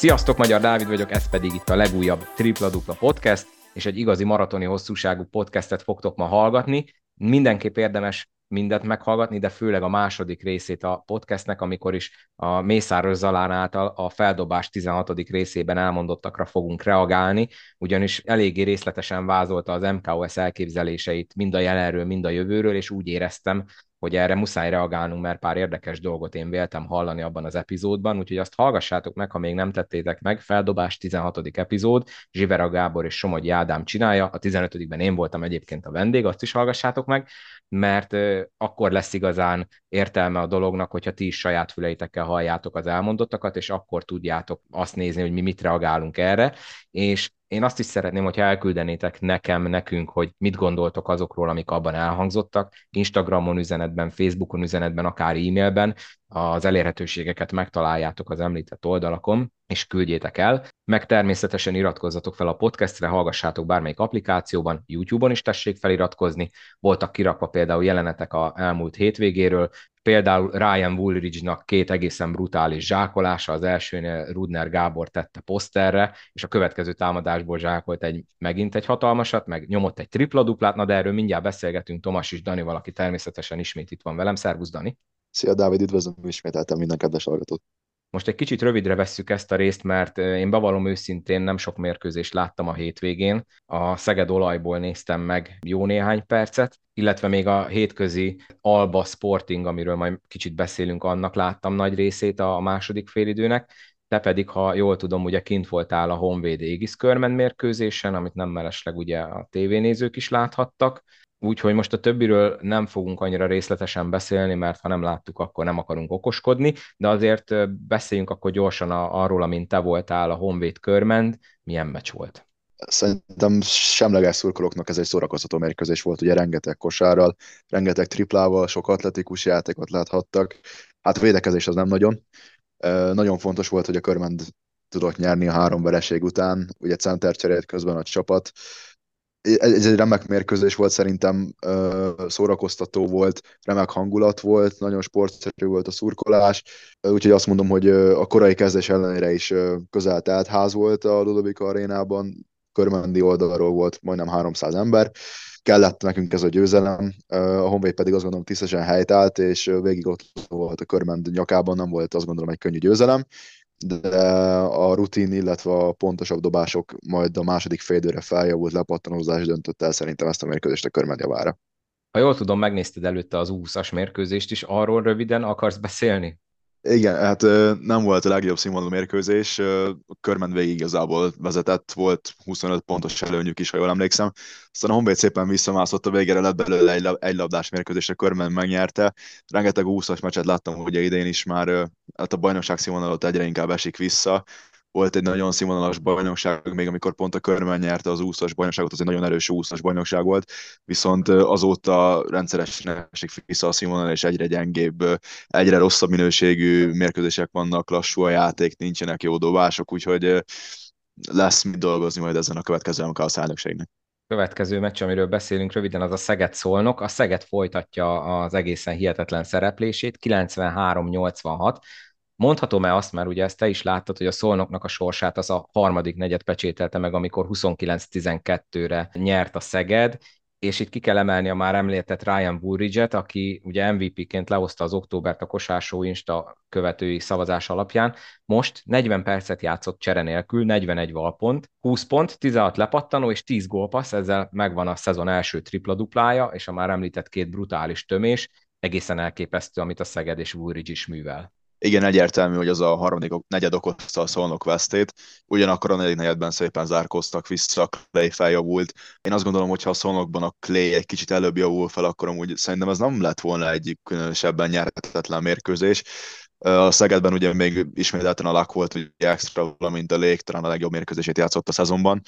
Sziasztok, Magyar Dávid vagyok, ez pedig itt a legújabb Tripla Dupla Podcast, és egy igazi maratoni hosszúságú podcastet fogtok ma hallgatni. Mindenképp érdemes mindet meghallgatni, de főleg a második részét a podcastnek, amikor is a Mészáros Zalán által a feldobás 16. részében elmondottakra fogunk reagálni, ugyanis eléggé részletesen vázolta az MKOS elképzeléseit mind a jelenről, mind a jövőről, és úgy éreztem, hogy erre muszáj reagálnunk, mert pár érdekes dolgot én véltem hallani abban az epizódban, úgyhogy azt hallgassátok meg, ha még nem tettétek meg. Feldobás 16. epizód, Zsivera Gábor és Somogyi Ádám csinálja, a 15-ben én voltam egyébként a vendég, azt is hallgassátok meg, mert akkor lesz igazán értelme a dolognak, hogyha ti is saját füleitekkel halljátok az elmondottakat, és akkor tudjátok azt nézni, hogy mi mit reagálunk erre, és én azt is szeretném, hogy elküldenétek nekem, nekünk, hogy mit gondoltok azokról, amik abban elhangzottak, Instagramon üzenetben, Facebookon üzenetben, akár e-mailben, az elérhetőségeket megtaláljátok az említett oldalakon, és küldjétek el, meg természetesen iratkozzatok fel a podcastre, hallgassátok bármelyik applikációban, YouTube-on is tessék feliratkozni, voltak kirakva például jelenetek a elmúlt hétvégéről, például Ryan Woolridge-nak két egészen brutális zsákolása, az elsőnél Rudner Gábor tette poszterre, és a következő támadásból zsákolt egy, megint egy hatalmasat, meg nyomott egy tripla-duplát, na de erről mindjárt beszélgetünk Tomas és Dani, valaki természetesen ismét itt van velem. Szervusz, Dani! Szia, Dávid, üdvözlöm ismételtem minden kedves hallgatót! Most egy kicsit rövidre vesszük ezt a részt, mert én bevallom őszintén nem sok mérkőzést láttam a hétvégén. A Szeged olajból néztem meg jó néhány percet, illetve még a hétközi Alba Sporting, amiről majd kicsit beszélünk, annak láttam nagy részét a második félidőnek. Te pedig, ha jól tudom, ugye kint voltál a Honvéd Égisz Körmen mérkőzésen, amit nem mellesleg ugye a tévénézők is láthattak. Úgyhogy most a többiről nem fogunk annyira részletesen beszélni, mert ha nem láttuk, akkor nem akarunk okoskodni, de azért beszéljünk akkor gyorsan arról, amint te voltál a Honvéd körmend, milyen meccs volt. Szerintem semleges szurkolóknak ez egy szórakoztató mérkőzés volt, ugye rengeteg kosárral, rengeteg triplával, sok atletikus játékot láthattak. Hát a védekezés az nem nagyon. Nagyon fontos volt, hogy a körmend tudott nyerni a három vereség után, ugye center cserélt közben a csapat, ez egy remek mérkőzés volt, szerintem szórakoztató volt, remek hangulat volt, nagyon sportszerű volt a szurkolás, úgyhogy azt mondom, hogy a korai kezdés ellenére is közel telt ház volt a Ludovika arénában, körmendi oldalról volt majdnem 300 ember, kellett nekünk ez a győzelem, a Honvéd pedig azt gondolom tisztesen helytált, és végig ott volt a körmend nyakában, nem volt azt gondolom egy könnyű győzelem, de a rutin, illetve a pontosabb dobások majd a második félidőre feljavult lepattanózás döntött el szerintem ezt a mérkőzést a körmed javára. Ha jól tudom, megnézted előtte az 20-as mérkőzést is, arról röviden akarsz beszélni? Igen, hát nem volt a legjobb színvonalú mérkőzés, a körment végig igazából vezetett, volt 25 pontos előnyük is, ha jól emlékszem. Aztán a Honvéd szépen visszamászott a végére, lett belőle egy, egy labdás mérkőzés, a körment megnyerte. Rengeteg 20-as meccset láttam, hogy idén is már hát a bajnokság színvonalat egyre inkább esik vissza, volt egy nagyon színvonalas bajnokság, még amikor pont a körben nyerte az úszas bajnokságot, az egy nagyon erős úszas bajnokság volt, viszont azóta rendszeresen esik vissza a színvonal, és egyre gyengébb, egyre rosszabb minőségű mérkőzések vannak, lassú a játék, nincsenek jó dobások, úgyhogy lesz mit dolgozni majd ezen a következő MK a elnökségnek következő meccs, amiről beszélünk röviden, az a Szeged szolnok. A Szeged folytatja az egészen hihetetlen szereplését, 93-86. Mondhatom-e azt, mert ugye ezt te is láttad, hogy a szolnoknak a sorsát az a harmadik negyed pecsételte meg, amikor 29-12-re nyert a Szeged, és itt ki kell emelni a már említett Ryan Woolridge-et, aki ugye MVP-ként lehozta az októbert a kosársó Insta követői szavazás alapján. Most 40 percet játszott csere nélkül, 41 valpont, 20 pont, 16 lepattanó és 10 gólpassz, ezzel megvan a szezon első tripla-duplája, és a már említett két brutális tömés, egészen elképesztő, amit a Szeged és Woolridge is művel igen, egyértelmű, hogy az a harmadik negyed okozta a szolnok vesztét, ugyanakkor a negyedik negyedben szépen zárkoztak vissza, Clay feljavult. Én azt gondolom, hogy ha a szolnokban a Clay egy kicsit előbb javul fel, akkor amúgy szerintem ez nem lett volna egy különösebben nyerhetetlen mérkőzés. A Szegedben ugye még ismételten a lak volt, ugye extra, valamint a Lég a legjobb mérkőzését játszott a szezonban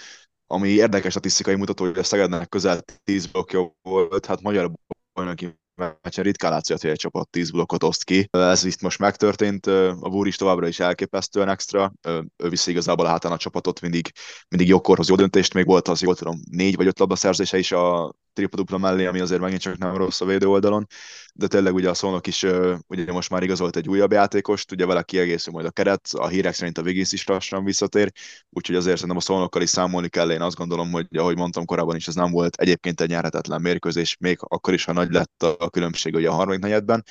ami érdekes statisztikai mutató, hogy a Szegednek közel 10 blokkja volt, hát magyar bajnoki meccsen ritkán látszott, hogy egy csapat 10 blokkot oszt ki. Ez itt most megtörtént, a Búr is továbbra is elképesztően extra, ő viszi igazából a a csapatot, mindig, mindig jókorhoz jó döntést, még volt az, jól tudom, négy vagy öt labdaszerzése is a tripla-dupla mellé, ami azért megint csak nem rossz a védő oldalon, de tényleg ugye a Szolnok is ugye most már igazolt egy újabb játékost, ugye vele kiegészül majd a keret, a hírek szerint a Wiggins is lassan visszatér, úgyhogy azért szerintem a Szolnokkal is számolni kell, én azt gondolom, hogy ahogy mondtam korábban is, ez nem volt egyébként egy nyerhetetlen mérkőzés, még akkor is, ha nagy lett a különbség ugye a harmadik negyedben,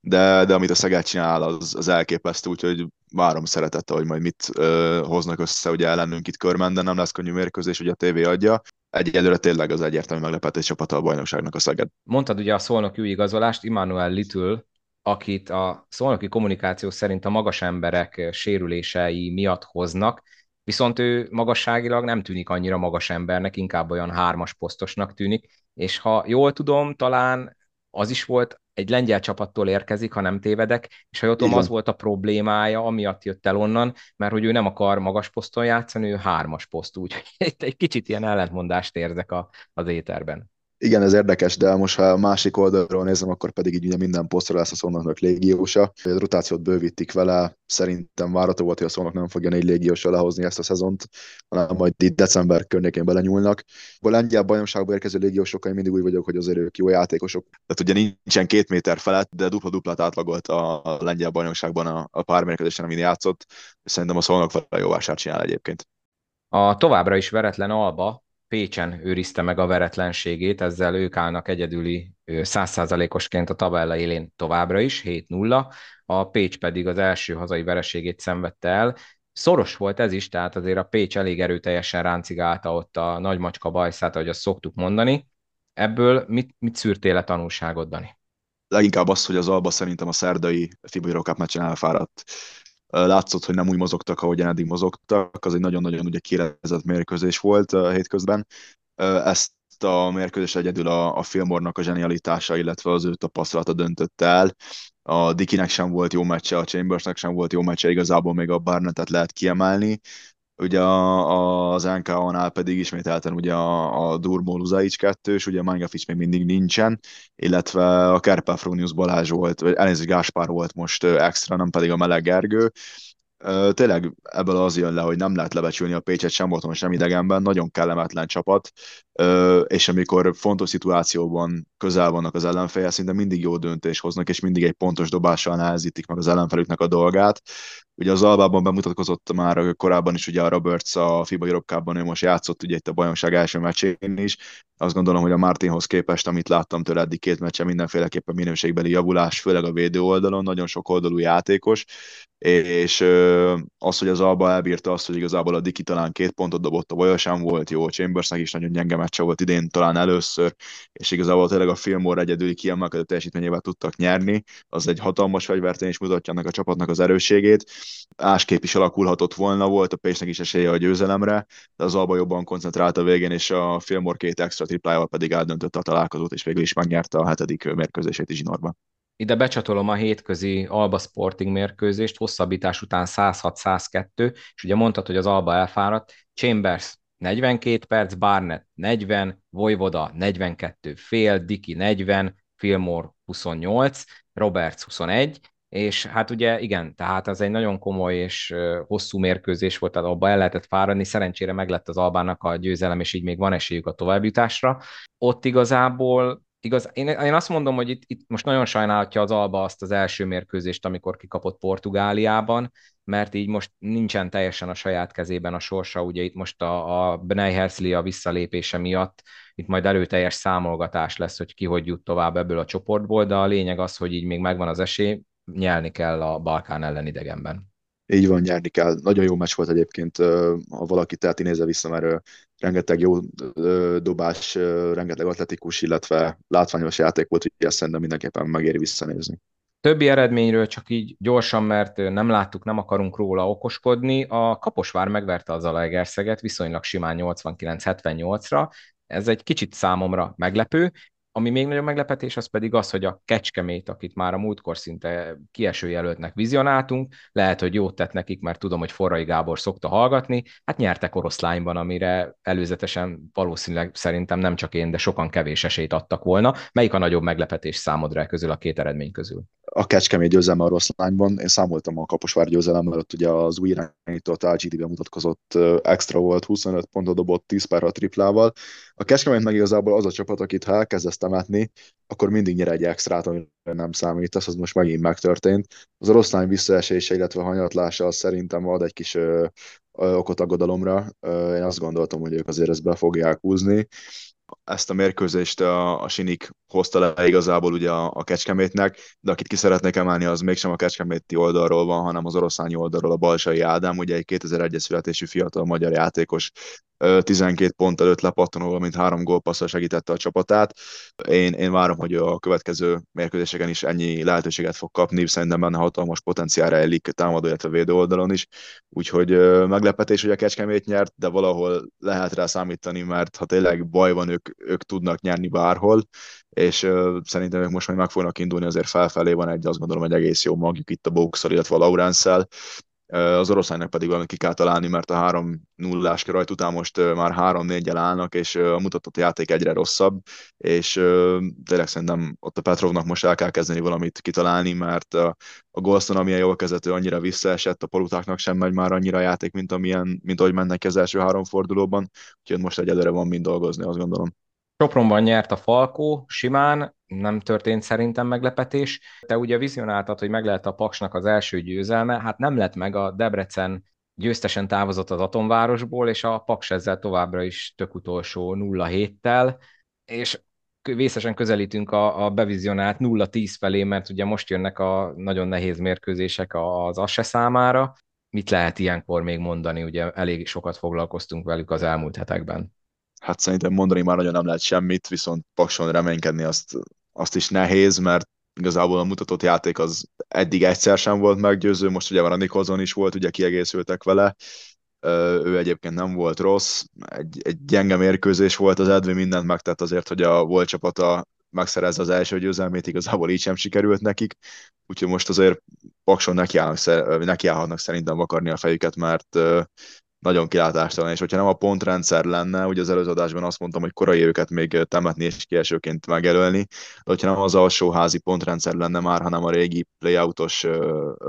de, de amit a Szeged csinál, az, az elképesztő, úgyhogy várom szeretettel, hogy majd mit ö, hoznak össze ugye ellenünk itt körben, de nem lesz könnyű mérkőzés, hogy a tévé adja. Egyelőre tényleg az egyértelmű meglepetés csapata a bajnokságnak a Szeged. Mondtad ugye a szolnoki új igazolást, Immanuel Little, akit a szolnoki kommunikáció szerint a magas emberek sérülései miatt hoznak, viszont ő magasságilag nem tűnik annyira magas embernek, inkább olyan hármas posztosnak tűnik, és ha jól tudom, talán az is volt egy lengyel csapattól érkezik, ha nem tévedek, és ha jól tudom, az volt a problémája, amiatt jött el onnan, mert hogy ő nem akar magas poszton játszani, ő hármas poszt, úgyhogy egy kicsit ilyen ellentmondást érzek a, az éterben. Igen, ez érdekes, de most ha a másik oldalról nézem, akkor pedig így ugye minden posztra lesz a szónoknak légiósa. A rotációt bővítik vele, szerintem várható volt, hogy a szónok nem fogja négy légiósra lehozni ezt a szezont, hanem majd itt december környékén belenyúlnak. A lengyel bajnokságba érkező légiósokkal én mindig úgy vagyok, hogy azért ők jó játékosok. Tehát ugye nincsen két méter felett, de dupla-duplát átlagolt a, lengyel bajnokságban a, a pár mérkőzésen, amin játszott, és szerintem a szónok vele jó vásárt csinál egyébként. A továbbra is veretlen Alba Pécsen őrizte meg a veretlenségét, ezzel ők állnak egyedüli százszázalékosként a tabella élén továbbra is, 7-0, a Pécs pedig az első hazai vereségét szenvedte el. Szoros volt ez is, tehát azért a Pécs elég erőteljesen ráncigálta ott a nagymacska bajszát, ahogy azt szoktuk mondani. Ebből mit, mit szűrtél le tanulságot, Dani? Leginkább az, hogy az Alba szerintem a szerdai FIBA Eurocup meccsen elfáradt látszott, hogy nem úgy mozogtak, ahogyan eddig mozogtak, az egy nagyon-nagyon ugye kérezett mérkőzés volt a hétközben. Ezt a mérkőzés egyedül a, a Filmornak a zsenialitása, illetve az ő tapasztalata döntött el. A Dikinek sem volt jó meccse, a Chambersnek sem volt jó meccse, igazából még a Barnettet lehet kiemelni. Ugye az NK-nál pedig ismételten ugye a, a Durmo Luzaic kettős, ugye Mangafic még mindig nincsen, illetve a Kerpel Fronius Balázs volt, vagy elnézést Gáspár volt most extra, nem pedig a Meleg Gergő, tényleg ebből az jön le, hogy nem lehet lebecsülni a Pécset sem otthon, sem idegenben, nagyon kellemetlen csapat, és amikor fontos szituációban közel vannak az ellenfél, szinte mindig jó döntés hoznak, és mindig egy pontos dobással nehezítik meg az ellenfelüknek a dolgát. Ugye az Albában bemutatkozott már korábban is ugye a Roberts a FIBA Europe ő most játszott ugye itt a bajnokság első meccsén is. Azt gondolom, hogy a Martinhoz képest, amit láttam tőle eddig két meccsen, mindenféleképpen minőségbeli javulás, főleg a védő oldalon, nagyon sok oldalú játékos, és az, hogy az Alba elbírta azt, hogy igazából a Diki talán két pontot dobott, a Vaja volt jó, Chambersnek is nagyon gyenge meccse volt idén talán először, és igazából tényleg a Fillmore egyedüli kiemelkedő teljesítményével tudtak nyerni, az egy hatalmas fegyvertény is mutatja annak a csapatnak az erősségét. Áskép is alakulhatott volna, volt a Pécsnek is esélye a győzelemre, de az Alba jobban koncentrált a végén, és a Fillmore két extra triplájával pedig eldöntötte a találkozót, és végül is megnyerte a hetedik mérkőzését is Zsinorban. Ide becsatolom a hétközi Alba Sporting mérkőzést, hosszabbítás után 106-102, és ugye mondtad, hogy az Alba elfáradt, Chambers 42 perc, Barnett 40, Vojvoda 42 fél, Diki 40, Fillmore 28, Roberts 21, és hát ugye igen, tehát ez egy nagyon komoly és hosszú mérkőzés volt, tehát abba el lehetett fáradni, szerencsére meglett az Albának a győzelem, és így még van esélyük a továbbjutásra. Ott igazából igaz, én, én azt mondom, hogy itt, itt most nagyon sajnálhatja az Alba azt az első mérkőzést, amikor kikapott Portugáliában, mert így most nincsen teljesen a saját kezében a sorsa, ugye itt most a, a Hersli a visszalépése miatt itt majd erőteljes számolgatás lesz, hogy ki hogy jut tovább ebből a csoportból, de a lényeg az, hogy így még megvan az esély, nyelni kell a Balkán ellen idegenben. Így van, nyerni kell. Nagyon jó meccs volt egyébként, ha valaki tehát nézze vissza, mert rengeteg jó dobás, rengeteg atletikus, illetve látványos játék volt, úgyhogy ezt szerintem mindenképpen megéri visszanézni. Többi eredményről csak így gyorsan, mert nem láttuk, nem akarunk róla okoskodni. A Kaposvár megverte az Zalaegerszeget viszonylag simán 89-78-ra. Ez egy kicsit számomra meglepő, ami még nagyobb meglepetés, az pedig az, hogy a Kecskemét, akit már a múltkor szinte kieső jelöltnek vizionáltunk, lehet, hogy jót tett nekik, mert tudom, hogy Forrai Gábor szokta hallgatni, hát nyertek oroszlányban, amire előzetesen valószínűleg szerintem nem csak én, de sokan kevés esélyt adtak volna. Melyik a nagyobb meglepetés számodra közül a két eredmény közül? a Kecskemét győzelme a Rosszlányban. Én számoltam a Kaposvár győzelemmel, ott ugye az új irányító a mutatkozott, extra volt, 25 pontot dobott, 10 pár a triplával. A Kecskemét meg igazából az a csapat, akit ha elkezdesz metni, akkor mindig nyer egy extrát, amire nem számít, ez most megint megtörtént. Az oroszlány visszaesése, illetve hanyatlása az szerintem ad egy kis ö, ö, okot aggodalomra. Ö, én azt gondoltam, hogy ők azért ezt be fogják húzni ezt a mérkőzést a, a Sinik hozta le igazából ugye a, a Kecskemétnek, de akit ki szeretnék emelni, az mégsem a Kecskeméti oldalról van, hanem az oroszlányi oldalról a Balsai Ádám, ugye egy 2001-es születésű fiatal magyar játékos, 12 pont előtt lepattanóval, mint három gólpasszal segítette a csapatát. Én, én várom, hogy a következő mérkőzéseken is ennyi lehetőséget fog kapni, szerintem benne hatalmas potenciál rejlik támadó, illetve védő oldalon is. Úgyhogy meglepetés, hogy a Kecskemét nyert, de valahol lehet rá számítani, mert ha tényleg baj van, ők, ők tudnak nyerni bárhol, és uh, szerintem ők most majd meg fognak indulni, azért felfelé van egy, azt gondolom, egy egész jó magjuk itt a Boxal, illetve a Laurenszel, az oroszlánynak pedig valamit ki kell találni, mert a 3 0 rajt után most már 3-4-el állnak, és a mutatott játék egyre rosszabb, és tényleg szerintem ott a Petrovnak most el kell kezdeni valamit kitalálni, mert a Golston, amilyen jól kezdető, annyira visszaesett, a polutáknak sem megy már annyira a játék, mint, amilyen, mint ahogy mennek az első három fordulóban, úgyhogy most egyelőre van mind dolgozni, azt gondolom. Sopronban nyert a Falkó, simán, nem történt szerintem meglepetés. Te ugye vizionáltad, hogy meg lehet a Paksnak az első győzelme, hát nem lett meg a Debrecen győztesen távozott az Atomvárosból, és a Paks ezzel továbbra is tök utolsó 0-7-tel, és vészesen közelítünk a, a bevizionált 0-10 felé, mert ugye most jönnek a nagyon nehéz mérkőzések az ASE számára. Mit lehet ilyenkor még mondani? Ugye elég sokat foglalkoztunk velük az elmúlt hetekben hát szerintem mondani már nagyon nem lehet semmit, viszont Pakson reménykedni azt, azt is nehéz, mert igazából a mutatott játék az eddig egyszer sem volt meggyőző, most ugye van a Nicholson is volt, ugye kiegészültek vele, ő egyébként nem volt rossz, egy, egy gyenge mérkőzés volt, az Edwin mindent megtett azért, hogy a volt csapata megszerezze az első győzelmét, igazából így sem sikerült nekik, úgyhogy most azért Pakson nekiállnak, nekiállhatnak szerintem vakarni a fejüket, mert nagyon kilátástalan, és hogyha nem a pontrendszer lenne, ugye az előző adásban azt mondtam, hogy korai őket még temetni és kiesőként megjelölni, de hogyha nem az alsóházi pontrendszer lenne már, hanem a régi playoutos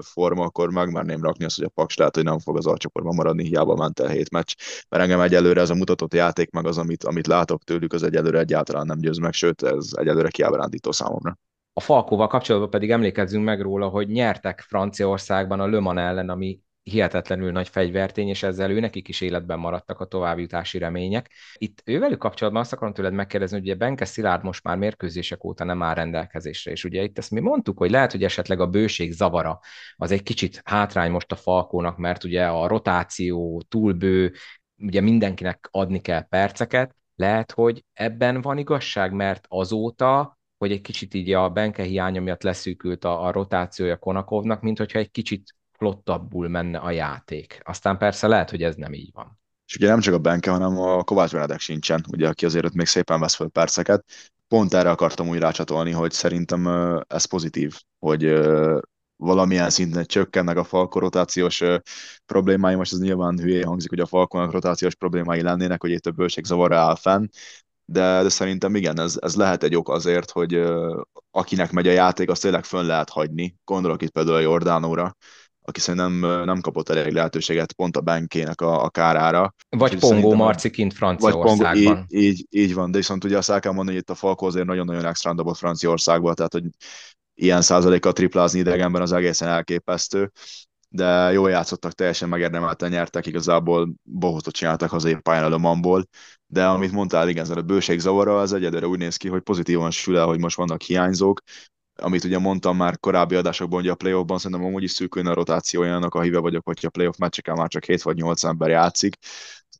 forma, akkor megmerném rakni azt, hogy a Paks lehet, hogy nem fog az alcsoportban maradni, hiába ment el hét meccs, mert engem egyelőre ez a mutatott játék, meg az, amit, amit látok tőlük, az egyelőre egyáltalán nem győz meg, sőt, ez egyelőre kiábrándító számomra. A Falkóval kapcsolatban pedig emlékezzünk meg róla, hogy nyertek Franciaországban a Le Mans ellen, ami hihetetlenül nagy fegyvertény, és ezzel ő nekik is életben maradtak a továbbjutási remények. Itt ővelük kapcsolatban azt akarom tőled megkérdezni, hogy ugye Benke Szilárd most már mérkőzések óta nem áll rendelkezésre, és ugye itt ezt mi mondtuk, hogy lehet, hogy esetleg a bőség zavara az egy kicsit hátrány most a Falkónak, mert ugye a rotáció túlbő, ugye mindenkinek adni kell perceket, lehet, hogy ebben van igazság, mert azóta hogy egy kicsit így a Benke hiánya miatt leszűkült a, a rotációja Konakovnak, mint hogyha egy kicsit flottabbul menne a játék. Aztán persze lehet, hogy ez nem így van. És ugye nem csak a Benke, hanem a Kovács Benedek sincsen, ugye, aki azért ott még szépen vesz fel perceket. Pont erre akartam úgy rácsatolni, hogy szerintem ez pozitív, hogy valamilyen szinten csökkennek a Falko rotációs problémái. Most ez nyilván hülyé hangzik, hogy a Falkonak rotációs problémái lennének, hogy itt a bőség zavarra áll fenn, de, de szerintem igen, ez, ez lehet egy ok azért, hogy akinek megy a játék, azt tényleg fönn lehet hagyni. Gondolok itt például a Jordánóra, aki szerintem nem kapott elég lehetőséget pont a bankének a, a kárára. Vagy Pongó Marci kint Franciaországban. Vagy Pongó, így, így, így, van, de viszont ugye azt el kell mondani, hogy itt a Falko azért nagyon-nagyon extra dobott Franciaországban, tehát hogy ilyen százalékkal triplázni idegenben az egészen elképesztő de jól játszottak, teljesen megérdemelten nyertek, igazából bohotot csináltak az pályán a Lomanból, de amit mondtál, igen, ez a bőség zavara, az egyedülre úgy néz ki, hogy pozitívan sül el, hogy most vannak hiányzók, amit ugye mondtam már korábbi adásokban, hogy a playoffban szerintem amúgy is szűkülne a rotációjának, a híve vagyok, hogyha a playoff meccseken már csak 7 vagy 8 ember játszik,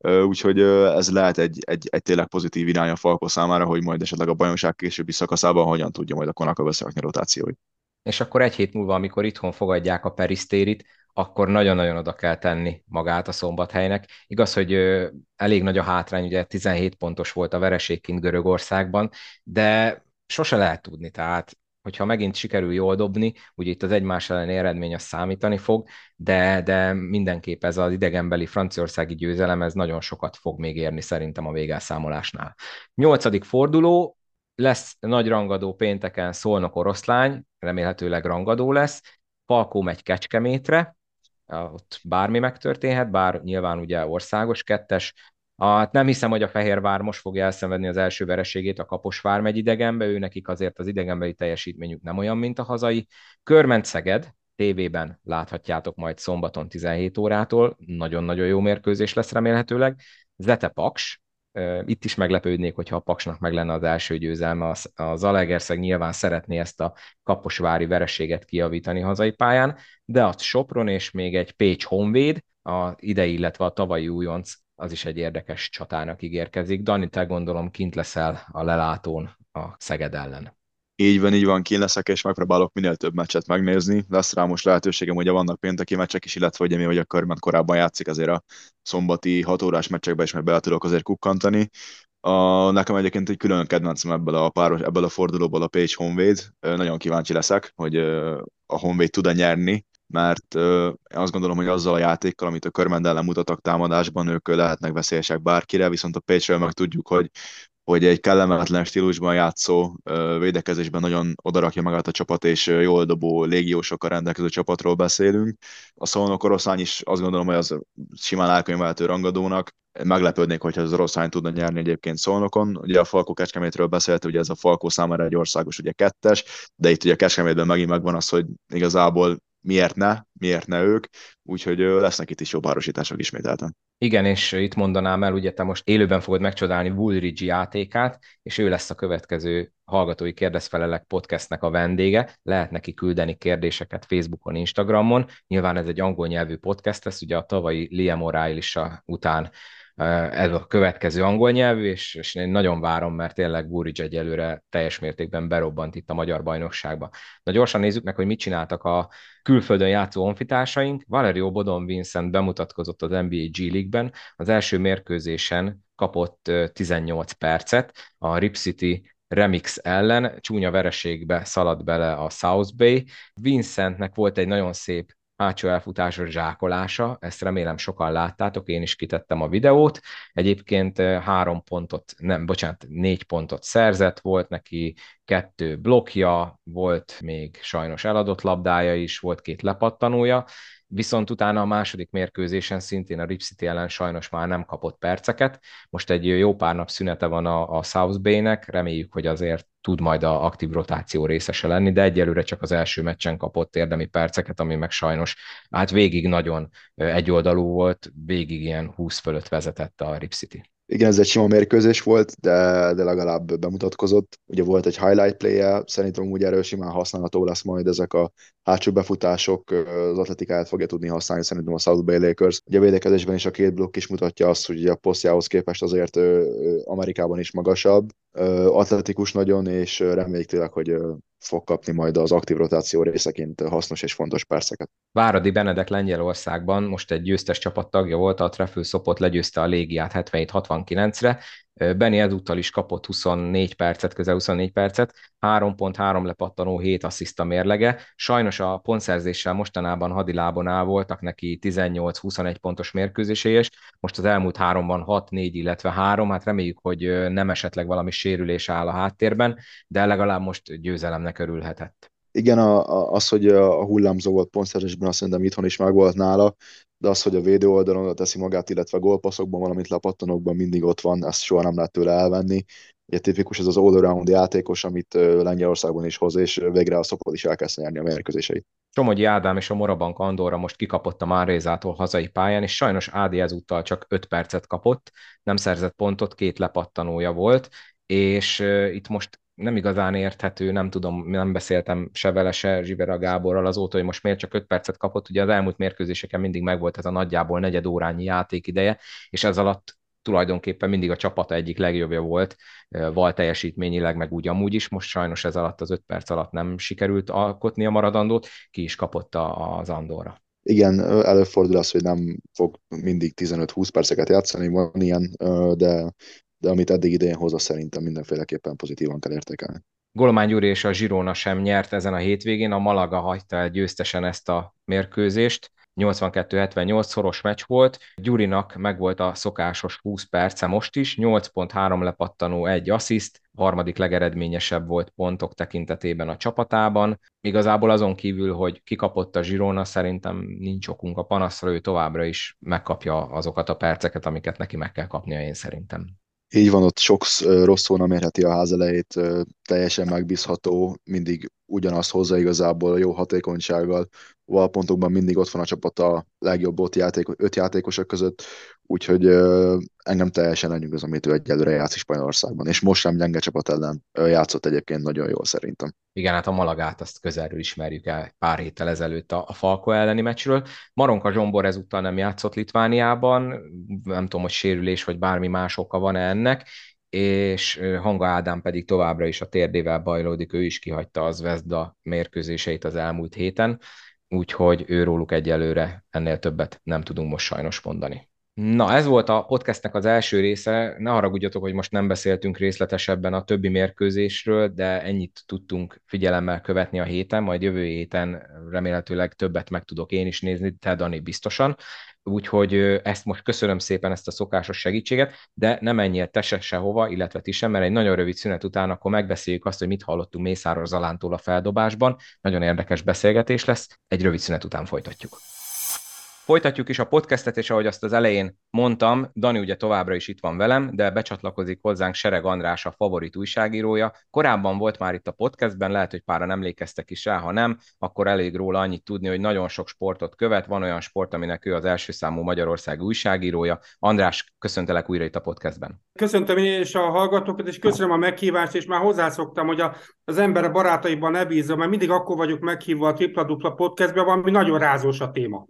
úgyhogy ez lehet egy, egy, egy tényleg pozitív irány a Falko számára, hogy majd esetleg a bajnokság későbbi szakaszában hogyan tudja majd a Konaka összerakni rotációit. És akkor egy hét múlva, amikor itthon fogadják a perisztérit, akkor nagyon-nagyon oda kell tenni magát a szombathelynek. Igaz, hogy elég nagy a hátrány, ugye 17 pontos volt a vereségként Görögországban, de sose lehet tudni, tehát hogyha megint sikerül jól dobni, ugye itt az egymás elleni eredmény az számítani fog, de, de mindenképp ez az idegenbeli franciaországi győzelem, ez nagyon sokat fog még érni szerintem a végelszámolásnál. Nyolcadik forduló, lesz nagy rangadó pénteken Szolnok oroszlány, remélhetőleg rangadó lesz, Falkó megy Kecskemétre, ott bármi megtörténhet, bár nyilván ugye országos kettes, Hát nem hiszem, hogy a Fehérvár most fogja elszenvedni az első vereségét, a Kaposvár megy idegenbe, ő nekik azért az idegenbeli teljesítményük nem olyan, mint a hazai. Körment Szeged, tévében láthatjátok majd szombaton 17 órától, nagyon-nagyon jó mérkőzés lesz remélhetőleg. Zete Paks, itt is meglepődnék, hogyha a Paksnak meg lenne az első győzelme. A Zalegerszeg nyilván szeretné ezt a kaposvári vereséget kiavítani hazai pályán, de a Sopron és még egy Pécs Honvéd, a idei, illetve a tavalyi újonc, az is egy érdekes csatának ígérkezik. Dani, te gondolom kint leszel a lelátón a Szeged ellen. Így van, így van, kín leszek, és megpróbálok minél több meccset megnézni. Lesz rá most lehetőségem, ugye vannak pénteki meccsek is, illetve ugye mi vagyok körment korábban játszik, azért a szombati 6 órás meccsekbe is meg bele tudok azért kukkantani. A, nekem egyébként egy külön kedvencem ebből a, páros, ebből a fordulóból a Page Honvéd. Nagyon kíváncsi leszek, hogy a Honvéd tud-e nyerni, mert azt gondolom, hogy azzal a játékkal, amit a Körmend ellen mutattak támadásban, ők lehetnek veszélyesek bárkire, viszont a Pécsről meg tudjuk, hogy hogy egy kellemetlen stílusban játszó védekezésben nagyon odarakja magát a csapat, és jól dobó légiósokkal rendelkező csapatról beszélünk. A Szolnok oroszlány is azt gondolom, hogy az simán elkönyvelhető rangadónak. Meglepődnék, hogyha az oroszlány tudna nyerni egyébként Szolnokon. Ugye a Falkó Kecskemétről beszélt, ugye ez a Falkó számára egy országos, ugye kettes, de itt ugye Kecskemétben megint megvan az, hogy igazából miért ne, miért ne ők, úgyhogy lesznek itt is jó párosítások ismételten. Igen, és itt mondanám el, ugye te most élőben fogod megcsodálni Woolridge játékát, és ő lesz a következő hallgatói kérdezfelelek podcastnek a vendége. Lehet neki küldeni kérdéseket Facebookon, Instagramon. Nyilván ez egy angol nyelvű podcast lesz, ugye a tavalyi Liam O'Reilly után ez a következő angol nyelvű, és, és én nagyon várom, mert tényleg Buric egyelőre teljes mértékben berobbant itt a magyar bajnokságba. Na gyorsan nézzük meg, hogy mit csináltak a külföldön játszó honfitársaink. Valerio Bodon Vincent bemutatkozott az NBA G League-ben. Az első mérkőzésen kapott 18 percet, a Rip City Remix ellen, csúnya vereségbe szaladt bele a South Bay. Vincentnek volt egy nagyon szép hátsó elfutásos zsákolása, ezt remélem sokan láttátok, én is kitettem a videót. Egyébként három pontot, nem, bocsánat, négy pontot szerzett, volt neki kettő blokja, volt még sajnos eladott labdája is, volt két lepattanója, viszont utána a második mérkőzésen szintén a Rip City ellen sajnos már nem kapott perceket. Most egy jó pár nap szünete van a, a South Bay-nek, reméljük, hogy azért tud majd a aktív rotáció részese lenni, de egyelőre csak az első meccsen kapott érdemi perceket, ami meg sajnos hát végig nagyon egyoldalú volt, végig ilyen 20 fölött vezetett a Rip City. Igen, ez egy sima mérkőzés volt, de, de legalább bemutatkozott. Ugye volt egy highlight play -e, szerintem úgy erről simán használható lesz majd ezek a hátsó befutások, az atletikáját fogja tudni használni szerintem a South Bay Lakers. Ugye a védekezésben is a két blokk is mutatja azt, hogy a posztjához képest azért Amerikában is magasabb, atletikus nagyon, és reméljük tényleg, hogy fog kapni majd az aktív rotáció részeként hasznos és fontos perceket. Váradi Benedek Lengyelországban most egy győztes csapat tagja volt, a Trefül Szopot legyőzte a légiát 77-69-re, Benny ezúttal is kapott 24 percet, közel 24 percet, 3.3 lepattanó, 7 assziszta mérlege. Sajnos a pontszerzéssel mostanában hadilábon voltak neki 18-21 pontos mérkőzéséhez, most az elmúlt háromban 6-4, illetve 3, hát reméljük, hogy nem esetleg valami sérülés áll a háttérben, de legalább most győzelemnek örülhetett. Igen, a, az, hogy a hullámzó volt pontszerzésben, azt szerintem itthon is megvolt nála, de az, hogy a védő oldalon teszi magát, illetve gólpasszokban, valamint lepattanókban mindig ott van, ezt soha nem lehet tőle elvenni. Ugye tipikus ez az all-around játékos, amit Lengyelországban is hoz, és végre a Szopot is elkezdte nyerni a mérkőzéseit. Somogyi Ádám és a Morabank Andorra most kikapott a Márézától hazai pályán, és sajnos Ádi ezúttal csak 5 percet kapott, nem szerzett pontot, két lepattanója volt, és itt most nem igazán érthető, nem tudom, nem beszéltem se vele, se Zsibera Gáborral azóta, hogy most miért csak 5 percet kapott, ugye az elmúlt mérkőzéseken mindig megvolt ez a nagyjából negyed órányi játékideje, és ez alatt tulajdonképpen mindig a csapata egyik legjobbja volt, val teljesítményileg, meg úgy amúgy is, most sajnos ez alatt az 5 perc alatt nem sikerült alkotni a maradandót, ki is kapott az Andorra. Igen, előfordul az, hogy nem fog mindig 15-20 perceket játszani, van ilyen, de de amit eddig idején hozott, szerintem mindenféleképpen pozitívan kell értékelni. Golomán Gyuri és a Zsirona sem nyert ezen a hétvégén, a Malaga hagyta el győztesen ezt a mérkőzést, 82-78 szoros meccs volt, Gyurinak megvolt a szokásos 20 perce most is, 8.3 lepattanó, egy assziszt, harmadik legeredményesebb volt pontok tekintetében a csapatában. Igazából azon kívül, hogy kikapott a Zsirona, szerintem nincs okunk a panaszra, ő továbbra is megkapja azokat a perceket, amiket neki meg kell kapnia, én szerintem. Így van, ott sok rossz szóna mérheti a ház elejét, teljesen megbízható, mindig ugyanazt hozza igazából jó hatékonysággal. Valpontokban mindig ott van a csapat a legjobb ott játék, öt játékosok között, úgyhogy engem teljesen lenyűgöz, amit ő egyelőre játszik Spanyolországban, és most sem gyenge csapat ellen játszott egyébként nagyon jól szerintem. Igen, hát a Malagát azt közelről ismerjük el pár héttel ezelőtt a, Falko elleni meccsről. Maronka Zsombor ezúttal nem játszott Litvániában, nem tudom, hogy sérülés vagy bármi más oka van-e ennek, és Hanga Ádám pedig továbbra is a térdével bajlódik, ő is kihagyta az Vezda mérkőzéseit az elmúlt héten, úgyhogy őróluk egyelőre ennél többet nem tudunk most sajnos mondani. Na, ez volt a podcastnek az első része. Ne haragudjatok, hogy most nem beszéltünk részletesebben a többi mérkőzésről, de ennyit tudtunk figyelemmel követni a héten, majd jövő héten remélhetőleg többet meg tudok én is nézni, te Dani biztosan. Úgyhogy ezt most köszönöm szépen, ezt a szokásos segítséget, de nem menjél te se sehova, illetve ti sem, mert egy nagyon rövid szünet után akkor megbeszéljük azt, hogy mit hallottunk Mészáros Zalántól a feldobásban. Nagyon érdekes beszélgetés lesz, egy rövid szünet után folytatjuk. Folytatjuk is a podcastet, és ahogy azt az elején mondtam, Dani ugye továbbra is itt van velem, de becsatlakozik hozzánk Sereg András, a favorit újságírója. Korábban volt már itt a podcastben, lehet, hogy páran emlékeztek is rá, ha nem, akkor elég róla annyit tudni, hogy nagyon sok sportot követ, van olyan sport, aminek ő az első számú Magyarország újságírója. András, köszöntelek újra itt a podcastben. Köszöntöm én és a hallgatókat, és köszönöm a meghívást, és már hozzászoktam, hogy a, az ember a barátaiban ne bízza, mert mindig akkor vagyok meghívva a Tripla Dupla podcastben, valami nagyon rázós a téma.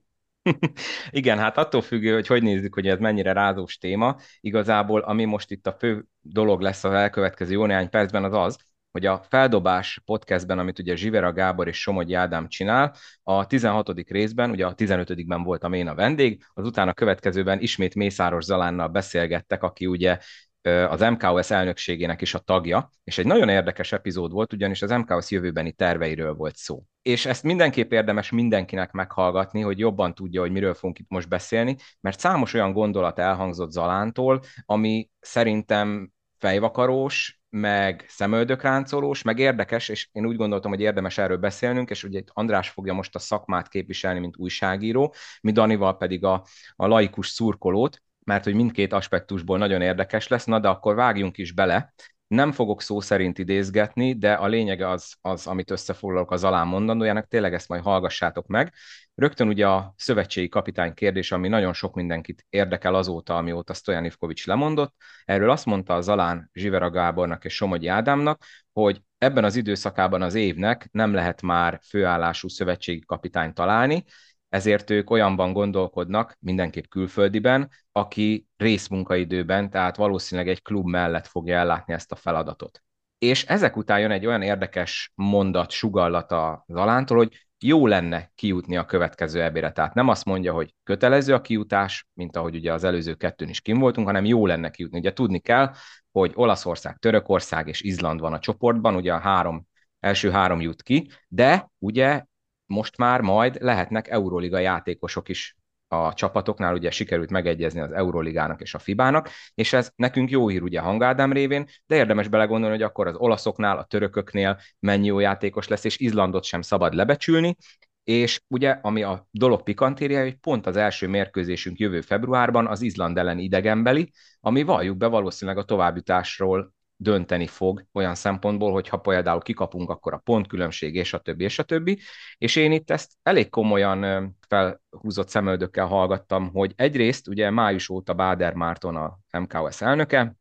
Igen, hát attól függő, hogy hogy nézzük, hogy ez mennyire rázós téma. Igazából, ami most itt a fő dolog lesz az elkövetkező jó néhány percben, az az, hogy a Feldobás podcastben, amit ugye Zsivera Gábor és Somogyi Ádám csinál, a 16. részben, ugye a 15-ben voltam én a vendég, az utána következőben ismét Mészáros Zalánnal beszélgettek, aki ugye az MKOS elnökségének is a tagja, és egy nagyon érdekes epizód volt, ugyanis az MKOS jövőbeni terveiről volt szó. És ezt mindenképp érdemes mindenkinek meghallgatni, hogy jobban tudja, hogy miről fogunk itt most beszélni, mert számos olyan gondolat elhangzott Zalántól, ami szerintem fejvakarós, meg szemöldökráncolós, meg érdekes, és én úgy gondoltam, hogy érdemes erről beszélnünk, és ugye itt András fogja most a szakmát képviselni, mint újságíró, mi Danival pedig a, a laikus szurkolót, mert hogy mindkét aspektusból nagyon érdekes lesz, na de akkor vágjunk is bele. Nem fogok szó szerint idézgetni, de a lényege az, az amit összefoglalok az alán mondandójának, tényleg ezt majd hallgassátok meg. Rögtön ugye a szövetségi kapitány kérdés, ami nagyon sok mindenkit érdekel azóta, amióta Stojan Ivkovics lemondott. Erről azt mondta az alán Zsivera Gábornak és Somogyi Ádámnak, hogy ebben az időszakában az évnek nem lehet már főállású szövetségi kapitányt találni, ezért ők olyanban gondolkodnak, mindenképp külföldiben, aki részmunkaidőben, tehát valószínűleg egy klub mellett fogja ellátni ezt a feladatot. És ezek után jön egy olyan érdekes mondat, sugallat a Zalántól, hogy jó lenne kijutni a következő ebére. Tehát nem azt mondja, hogy kötelező a kijutás, mint ahogy ugye az előző kettőn is kim voltunk, hanem jó lenne kijutni. Ugye tudni kell, hogy Olaszország, Törökország és Izland van a csoportban, ugye a három, első három jut ki, de ugye most már majd lehetnek Euroliga játékosok is a csapatoknál, ugye sikerült megegyezni az Euroligának és a Fibának, és ez nekünk jó hír ugye Hangádám révén, de érdemes belegondolni, hogy akkor az olaszoknál, a törököknél mennyi jó játékos lesz, és Izlandot sem szabad lebecsülni, és ugye, ami a dolog pikantériája, hogy pont az első mérkőzésünk jövő februárban az Izland ellen idegenbeli, ami valljuk be valószínűleg a továbbjutásról dönteni fog olyan szempontból, hogy ha például kikapunk, akkor a pontkülönbség, és a többi, és a többi. És én itt ezt elég komolyan felhúzott szemöldökkel hallgattam, hogy egyrészt ugye május óta Báder Márton a MKS elnöke,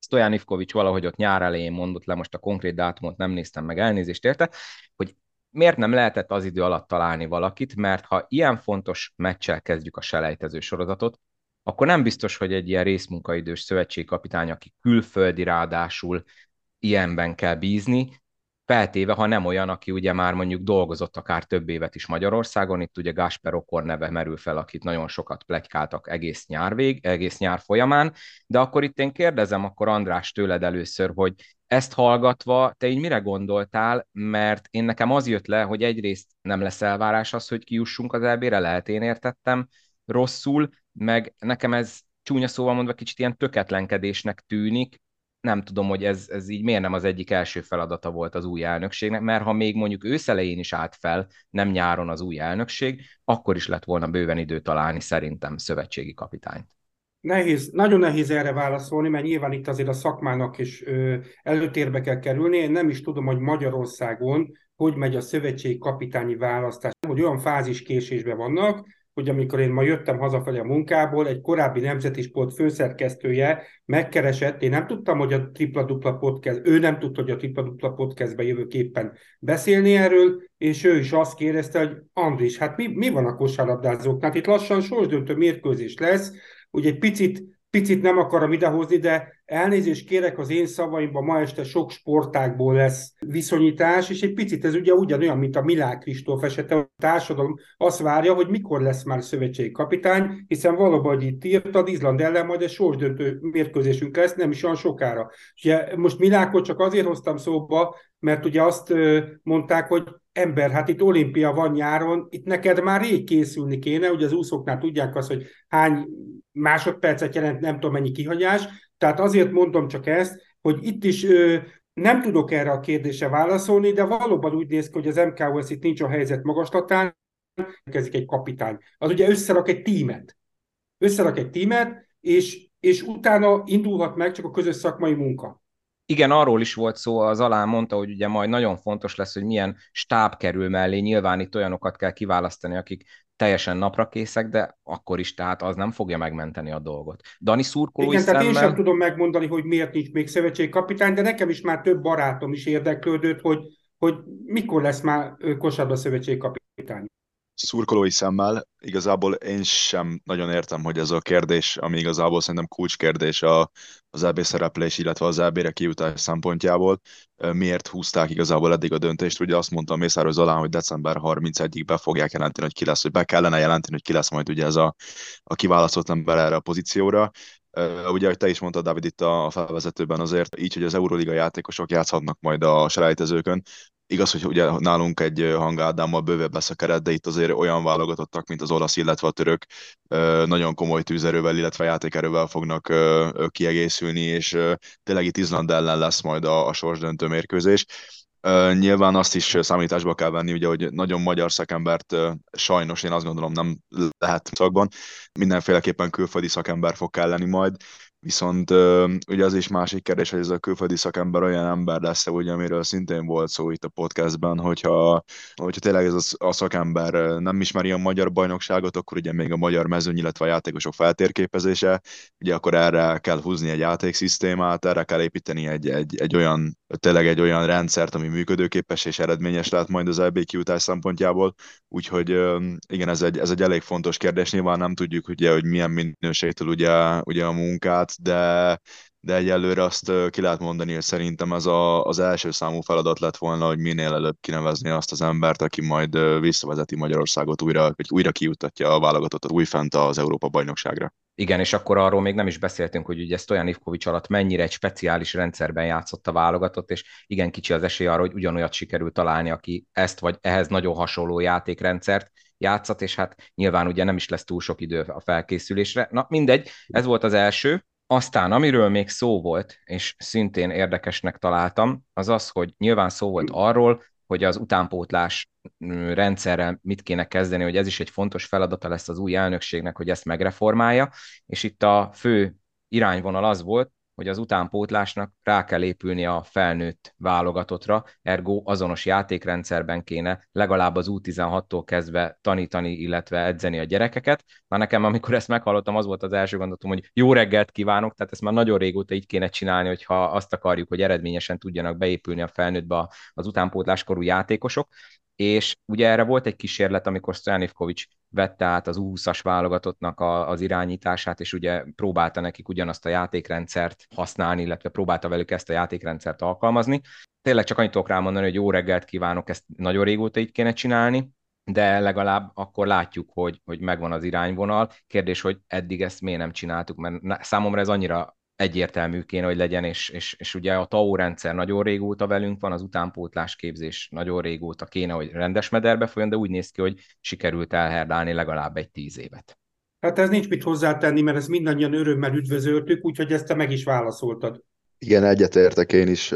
Stojan Ivkovics valahogy ott nyár elején mondott le, most a konkrét dátumot nem néztem meg, elnézést érte, hogy miért nem lehetett az idő alatt találni valakit, mert ha ilyen fontos meccsel kezdjük a selejtező sorozatot, akkor nem biztos, hogy egy ilyen részmunkaidős szövetségkapitány, aki külföldi ráadásul ilyenben kell bízni, feltéve, ha nem olyan, aki ugye már mondjuk dolgozott akár több évet is Magyarországon, itt ugye Gásper Okor neve merül fel, akit nagyon sokat plegykáltak egész nyár vég, egész nyár folyamán, de akkor itt én kérdezem akkor András tőled először, hogy ezt hallgatva te így mire gondoltál, mert én nekem az jött le, hogy egyrészt nem lesz elvárás az, hogy kiussunk az elbére, lehet én értettem rosszul, meg nekem ez csúnya szóval mondva kicsit ilyen töketlenkedésnek tűnik, nem tudom, hogy ez, ez így miért nem az egyik első feladata volt az új elnökségnek, mert ha még mondjuk őszelején is állt fel, nem nyáron az új elnökség, akkor is lett volna bőven idő találni szerintem szövetségi kapitányt. Nehéz, nagyon nehéz erre válaszolni, mert nyilván itt azért a szakmának is ö, előtérbe kell kerülni. Én nem is tudom, hogy Magyarországon hogy megy a szövetségi kapitányi választás, hogy olyan fázis késésben vannak, hogy amikor én ma jöttem hazafelé a munkából, egy korábbi Nemzeti Sport főszerkesztője megkeresett, én nem tudtam, hogy a Tripla Dupla Podcast, ő nem tudta, hogy a Tripla Dupla Podcastbe jövök éppen beszélni erről, és ő is azt kérdezte, hogy Andris, hát mi, mi van a kosárlabdázóknál? Hát itt lassan sorsdöntő mérkőzés lesz, ugye egy picit picit nem akarom idehozni, de elnézést kérek az én szavaimban, ma este sok sportákból lesz viszonyítás, és egy picit ez ugye ugyanolyan, mint a Milák Kristóf esete, a társadalom azt várja, hogy mikor lesz már szövetségi kapitány, hiszen valóban, hogy itt írtad, Izland ellen majd egy sorsdöntő mérkőzésünk lesz, nem is olyan sokára. Ugye most Milákot csak azért hoztam szóba, mert ugye azt mondták, hogy ember, hát itt olimpia van nyáron, itt neked már rég készülni kéne, ugye az úszóknál tudják azt, hogy hány másodpercet jelent, nem tudom mennyi kihagyás, tehát azért mondom csak ezt, hogy itt is nem tudok erre a kérdésre válaszolni, de valóban úgy néz ki, hogy az MKOS itt nincs a helyzet magaslatán, kezdik egy kapitány. Az ugye összerak egy tímet. Összerak egy tímet, és, és utána indulhat meg csak a közös szakmai munka. Igen, arról is volt szó, az alán mondta, hogy ugye majd nagyon fontos lesz, hogy milyen stáb kerül mellé, nyilván itt olyanokat kell kiválasztani, akik teljesen napra készek, de akkor is, tehát az nem fogja megmenteni a dolgot. Dani szurkolói Igen, szemmel... tehát én sem tudom megmondani, hogy miért nincs még szövetségi kapitány, de nekem is már több barátom is érdeklődött, hogy, hogy mikor lesz már kosárba szövetségi kapitány szurkolói szemmel igazából én sem nagyon értem, hogy ez a kérdés, ami igazából szerintem kulcskérdés a, az EB szereplés, illetve az EB-re kijutás szempontjából, miért húzták igazából eddig a döntést. Ugye azt mondta Mészáros Zalán, hogy december 31-ig be fogják jelenteni, hogy ki lesz, hogy be kellene jelenteni, hogy ki lesz majd ugye ez a, a kiválasztott ember erre a pozícióra. Ugye, ahogy te is mondtad, David, itt a felvezetőben azért, így, hogy az Euroliga játékosok játszhatnak majd a selejtezőkön, Igaz, hogy ugye nálunk egy hangádámmal bővebb lesz a keret, de itt azért olyan válogatottak, mint az olasz, illetve a török, nagyon komoly tűzerővel, illetve játékerővel fognak kiegészülni, és tényleg itt Izland ellen lesz majd a, a sorsdöntő mérkőzés. Nyilván azt is számításba kell venni, ugye, hogy nagyon magyar szakembert sajnos én azt gondolom nem lehet szakban. Mindenféleképpen külföldi szakember fog kelleni majd, Viszont ugye az is másik kérdés, hogy ez a külföldi szakember olyan ember lesz ugye, amiről szintén volt szó itt a podcastben, hogyha, hogyha tényleg ez a, szakember nem ismeri a magyar bajnokságot, akkor ugye még a magyar mezőny, illetve a játékosok feltérképezése, ugye akkor erre kell húzni egy játékszisztémát, erre kell építeni egy, egy, egy olyan, tényleg egy olyan rendszert, ami működőképes és eredményes lehet majd az LB kiutás szempontjából, úgyhogy igen, ez egy, ez egy elég fontos kérdés, nyilván nem tudjuk ugye, hogy milyen minőségtől ugye, ugye a munkát, de, de egyelőre azt ki lehet mondani, hogy szerintem ez a, az első számú feladat lett volna, hogy minél előbb kinevezni azt az embert, aki majd visszavezeti Magyarországot újra, vagy újra kiutatja a válogatottat újfent az Európa bajnokságra. Igen, és akkor arról még nem is beszéltünk, hogy ugye Stojan Ivkovics alatt mennyire egy speciális rendszerben játszott a válogatott, és igen kicsi az esély arra, hogy ugyanolyat sikerül találni, aki ezt vagy ehhez nagyon hasonló játékrendszert játszat, és hát nyilván ugye nem is lesz túl sok idő a felkészülésre. Na mindegy, ez volt az első. Aztán, amiről még szó volt, és szintén érdekesnek találtam, az az, hogy nyilván szó volt arról, hogy az utánpótlás mm, rendszerrel mit kéne kezdeni, hogy ez is egy fontos feladata lesz az új elnökségnek, hogy ezt megreformálja, és itt a fő irányvonal az volt, hogy az utánpótlásnak rá kell épülni a felnőtt válogatottra, ergo azonos játékrendszerben kéne legalább az U16-tól kezdve tanítani, illetve edzeni a gyerekeket. Már nekem, amikor ezt meghallottam, az volt az első gondolatom, hogy jó reggelt kívánok, tehát ezt már nagyon régóta így kéne csinálni, hogyha azt akarjuk, hogy eredményesen tudjanak beépülni a felnőttbe az utánpótláskorú játékosok és ugye erre volt egy kísérlet, amikor Stojanivkovics vette át az 20-as válogatottnak a, az irányítását, és ugye próbálta nekik ugyanazt a játékrendszert használni, illetve próbálta velük ezt a játékrendszert alkalmazni. Tényleg csak annyit tudok rámondani, hogy jó reggelt kívánok, ezt nagyon régóta így kéne csinálni, de legalább akkor látjuk, hogy, hogy megvan az irányvonal. Kérdés, hogy eddig ezt miért nem csináltuk, mert számomra ez annyira egyértelmű kéne, hogy legyen, és, és, és ugye a TAO rendszer nagyon régóta velünk van, az utánpótlás képzés nagyon régóta kéne, hogy rendes mederbe folyjon, de úgy néz ki, hogy sikerült elherdálni legalább egy tíz évet. Hát ez nincs mit hozzátenni, mert ezt mindannyian örömmel üdvözöltük, úgyhogy ezt te meg is válaszoltad. Igen, egyetértek én is.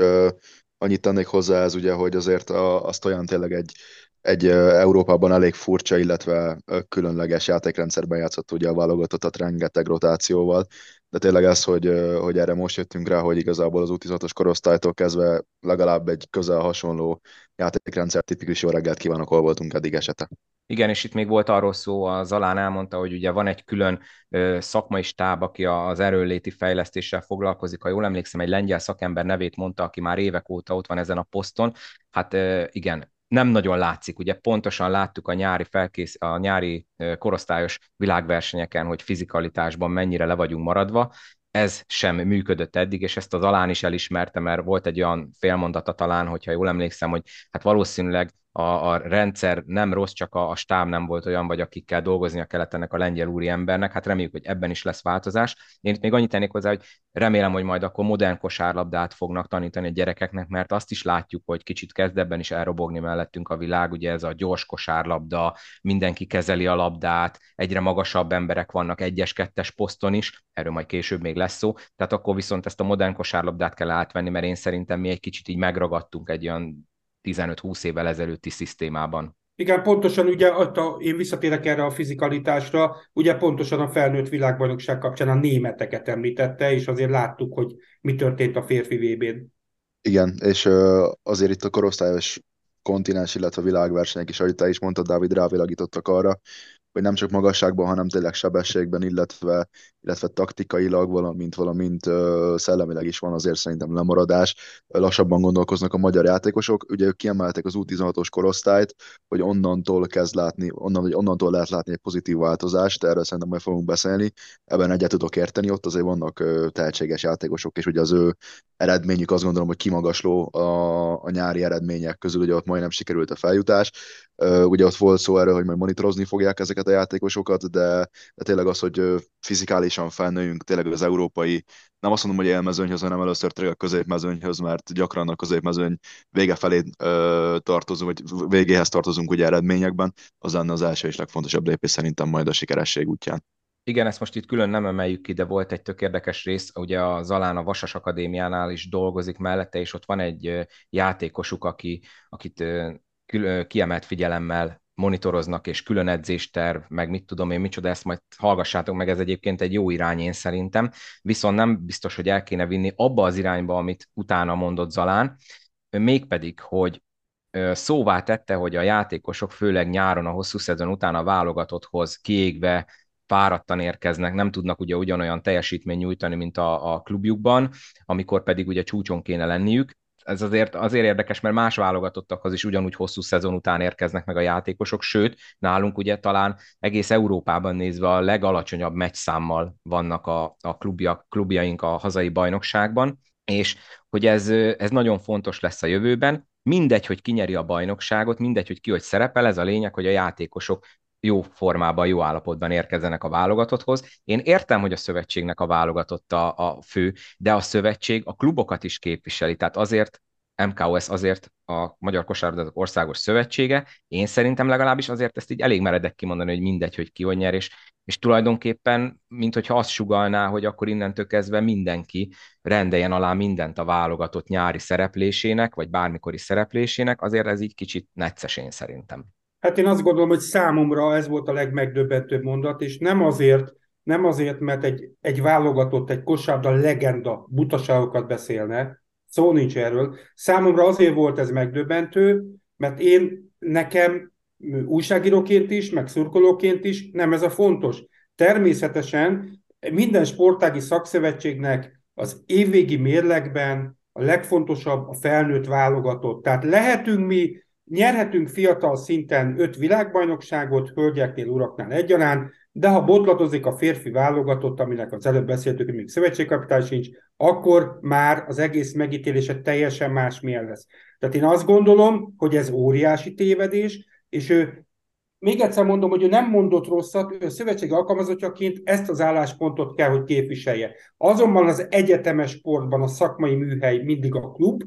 Annyit tennék hozzá ez ugye, hogy azért azt olyan tényleg egy, egy Európában elég furcsa, illetve különleges játékrendszerben játszott ugye a válogatottat rengeteg rotációval, de tényleg ez, hogy, hogy erre most jöttünk rá, hogy igazából az U16-os korosztálytól kezdve legalább egy közel hasonló játékrendszer tipikus jó reggelt kívánok, hol voltunk eddig esete. Igen, és itt még volt arról szó, a Zalán elmondta, hogy ugye van egy külön szakmai stáb, aki az erőléti fejlesztéssel foglalkozik. Ha jól emlékszem, egy lengyel szakember nevét mondta, aki már évek óta ott van ezen a poszton. Hát igen, nem nagyon látszik. Ugye pontosan láttuk a nyári, felkész, a nyári korosztályos világversenyeken, hogy fizikalitásban mennyire le vagyunk maradva. Ez sem működött eddig, és ezt az alán is elismerte, mert volt egy olyan félmondata talán, hogyha jól emlékszem, hogy hát valószínűleg a, a rendszer nem rossz, csak a, a stáb nem volt olyan, vagy akikkel dolgoznia kellett ennek a lengyel úri embernek. Hát reméljük, hogy ebben is lesz változás. Én itt még annyit tennék hozzá, hogy remélem, hogy majd akkor modern kosárlabdát fognak tanítani a gyerekeknek, mert azt is látjuk, hogy kicsit kezd ebben is elrobogni mellettünk a világ, ugye ez a gyors kosárlabda, mindenki kezeli a labdát, egyre magasabb emberek vannak egyes, kettes poszton is, erről majd később még lesz szó, tehát akkor viszont ezt a modern kosárlabdát kell átvenni, mert én szerintem mi egy kicsit így megragadtunk egy olyan 15-20 évvel ezelőtti szisztémában. Igen, pontosan ugye, a, én visszatérek erre a fizikalitásra, ugye pontosan a felnőtt világbajnokság kapcsán a németeket említette, és azért láttuk, hogy mi történt a férfi vb n Igen, és azért itt a korosztályos kontinens, illetve világversenyek is, ahogy te is mondtad, Dávid, rávilágítottak arra, hogy nem csak magasságban, hanem tényleg sebességben, illetve, illetve taktikailag, valamint, valamint szellemileg is van azért szerintem lemaradás. Lassabban gondolkoznak a magyar játékosok. Ugye ők kiemeltek az U16-os korosztályt, hogy onnantól kezd látni, onnan, hogy onnantól lehet látni egy pozitív változást, erről szerintem majd fogunk beszélni. Ebben egyet tudok érteni, ott azért vannak tehetséges játékosok, és ugye az ő eredményük azt gondolom, hogy kimagasló a, a nyári eredmények közül, ugye ott majdnem sikerült a feljutás. Ugye ott volt szó erről, hogy majd monitorozni fogják ezeket a játékosokat, de, de tényleg az, hogy fizikálisan felnőjünk tényleg az európai, nem azt mondom, hogy élmezőnyhöz, hanem először tényleg a középmezőnyhöz, mert gyakran a középmezőny vége felé ö, tartozunk, vagy végéhez tartozunk ugye eredményekben, az lenne az első és legfontosabb lépés szerintem majd a sikeresség útján. Igen, ezt most itt külön nem emeljük ki, de volt egy tök érdekes rész, ugye a Zalán a Vasas Akadémiánál is dolgozik mellette, és ott van egy játékosuk, aki, akit kiemelt figyelemmel monitoroznak, és külön edzésterv, meg mit tudom én, micsoda, ezt majd hallgassátok meg, ez egyébként egy jó irány én szerintem, viszont nem biztos, hogy el kéne vinni abba az irányba, amit utána mondott Zalán, mégpedig, hogy szóvá tette, hogy a játékosok főleg nyáron a hosszú szezon után a válogatotthoz kiégve, fáradtan érkeznek, nem tudnak ugye ugyanolyan teljesítmény nyújtani, mint a, a klubjukban, amikor pedig ugye csúcson kéne lenniük, ez azért, azért érdekes, mert más válogatottakhoz is ugyanúgy hosszú szezon után érkeznek meg a játékosok, sőt, nálunk ugye talán egész Európában nézve a legalacsonyabb meccszámmal vannak a, a klubja, klubjaink a hazai bajnokságban, és hogy ez, ez nagyon fontos lesz a jövőben, mindegy, hogy kinyeri a bajnokságot, mindegy, hogy ki hogy szerepel, ez a lényeg, hogy a játékosok jó formában, jó állapotban érkezzenek a válogatotthoz. Én értem, hogy a szövetségnek a válogatott a, a fő, de a szövetség a klubokat is képviseli, tehát azért MKOS azért a Magyar Kosárlabdázók Országos Szövetsége, én szerintem legalábbis azért ezt így elég meredek kimondani, hogy mindegy, hogy ki nyer, és, és tulajdonképpen, mint hogyha azt sugalná, hogy akkor innentől kezdve mindenki rendeljen alá mindent a válogatott nyári szereplésének, vagy bármikori szereplésének, azért ez így kicsit necces én szerintem. Hát én azt gondolom, hogy számomra ez volt a legmegdöbbentőbb mondat, és nem azért, nem azért, mert egy, egy válogatott, egy kosárda legenda butaságokat beszélne, szó nincs erről. Számomra azért volt ez megdöbbentő, mert én nekem újságíróként is, meg szurkolóként is nem ez a fontos. Természetesen minden sportági szakszövetségnek az évvégi mérlegben a legfontosabb a felnőtt válogatott. Tehát lehetünk mi nyerhetünk fiatal szinten öt világbajnokságot, hölgyeknél, uraknál egyaránt, de ha botladozik a férfi válogatott, aminek az előbb beszéltük, hogy még szövetségkapitány sincs, akkor már az egész megítélése teljesen másmilyen lesz. Tehát én azt gondolom, hogy ez óriási tévedés, és ő még egyszer mondom, hogy ő nem mondott rosszat, ő a szövetség alkalmazottjaként ezt az álláspontot kell, hogy képviselje. Azonban az egyetemes sportban a szakmai műhely mindig a klub,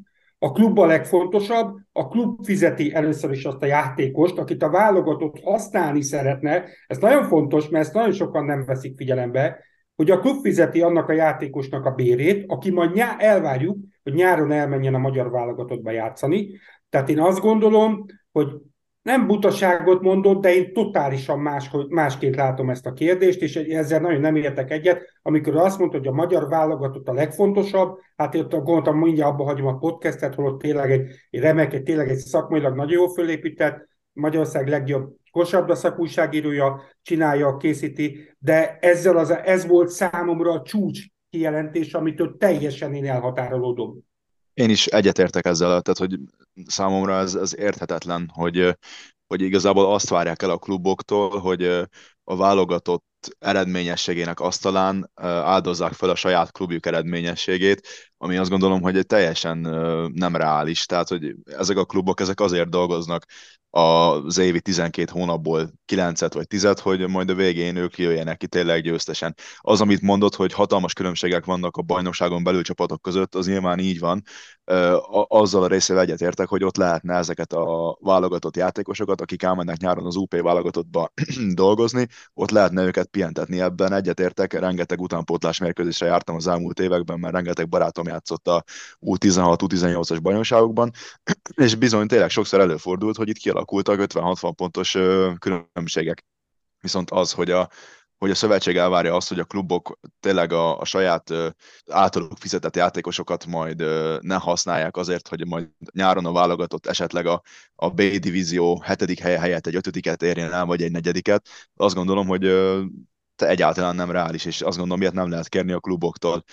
a klub a legfontosabb, a klub fizeti először is azt a játékost, akit a válogatott használni szeretne. Ez nagyon fontos, mert ezt nagyon sokan nem veszik figyelembe, hogy a klub fizeti annak a játékosnak a bérét, aki majd nyá- elvárjuk, hogy nyáron elmenjen a magyar válogatottba játszani. Tehát én azt gondolom, hogy nem butaságot mondott, de én totálisan más, másként látom ezt a kérdést, és ezzel nagyon nem értek egyet. Amikor azt mondta, hogy a magyar válogatott a legfontosabb, hát én gondoltam, mindjárt abba hagyom a podcastet, hol ott tényleg egy, egy remek, egy, tényleg egy szakmailag nagyon jól fölépített, Magyarország legjobb kosabda szakújságírója csinálja, készíti, de ezzel az, ez volt számomra a csúcs kijelentés, amitől teljesen én elhatárolódom. Én is egyetértek ezzel, tehát hogy számomra ez, ez érthetetlen, hogy, hogy igazából azt várják el a kluboktól, hogy a válogatott eredményességének asztalán áldozzák fel a saját klubjuk eredményességét, ami azt gondolom, hogy egy teljesen nem reális. Tehát, hogy ezek a klubok ezek azért dolgoznak az évi 12 hónapból 9-et vagy 10-et, hogy majd a végén ők jöjjenek ki tényleg győztesen. Az, amit mondott, hogy hatalmas különbségek vannak a bajnokságon belül csapatok között, az nyilván így van. Azzal a részével egyetértek, hogy ott lehetne ezeket a válogatott játékosokat, akik elmennek nyáron az UP válogatottba dolgozni, ott lehetne őket pihentetni ebben. Egyetértek, rengeteg utánpótlás mérkőzésre jártam az elmúlt években, mert rengeteg barátom játszott a U16-U18-as bajnokságokban, és bizony tényleg sokszor előfordult, hogy itt kialakultak 50-60 pontos különbségek. Viszont az, hogy a, hogy a szövetség elvárja azt, hogy a klubok tényleg a, a saját általuk fizetett játékosokat majd ne használják azért, hogy majd nyáron a válogatott esetleg a, a B divízió hetedik helye helyett egy ötödiket érjen el, vagy egy negyediket. Azt gondolom, hogy egyáltalán nem reális, és azt gondolom, ilyet nem lehet kérni a kluboktól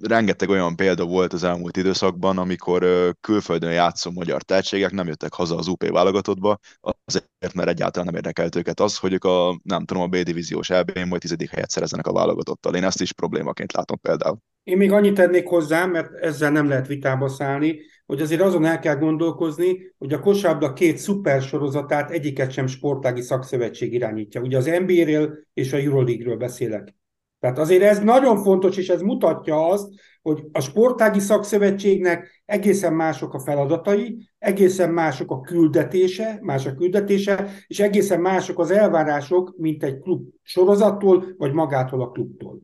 rengeteg olyan példa volt az elmúlt időszakban, amikor külföldön játszó magyar tehetségek nem jöttek haza az UP válogatottba, azért, mert egyáltalán nem érdekelt őket az, hogy ők a, nem tudom, a B-divíziós EB-n majd tizedik helyet szerezzenek a válogatottal. Én ezt is problémaként látom például. Én még annyit tennék hozzá, mert ezzel nem lehet vitába szállni, hogy azért azon el kell gondolkozni, hogy a kosárlabda két szuper sorozatát egyiket sem sportági szakszövetség irányítja. Ugye az NBA-ről és a Euroleague-ről beszélek. Tehát azért ez nagyon fontos, és ez mutatja azt, hogy a sportági szakszövetségnek egészen mások a feladatai, egészen mások a küldetése, más a küldetése, és egészen mások az elvárások, mint egy klub sorozattól, vagy magától a klubtól.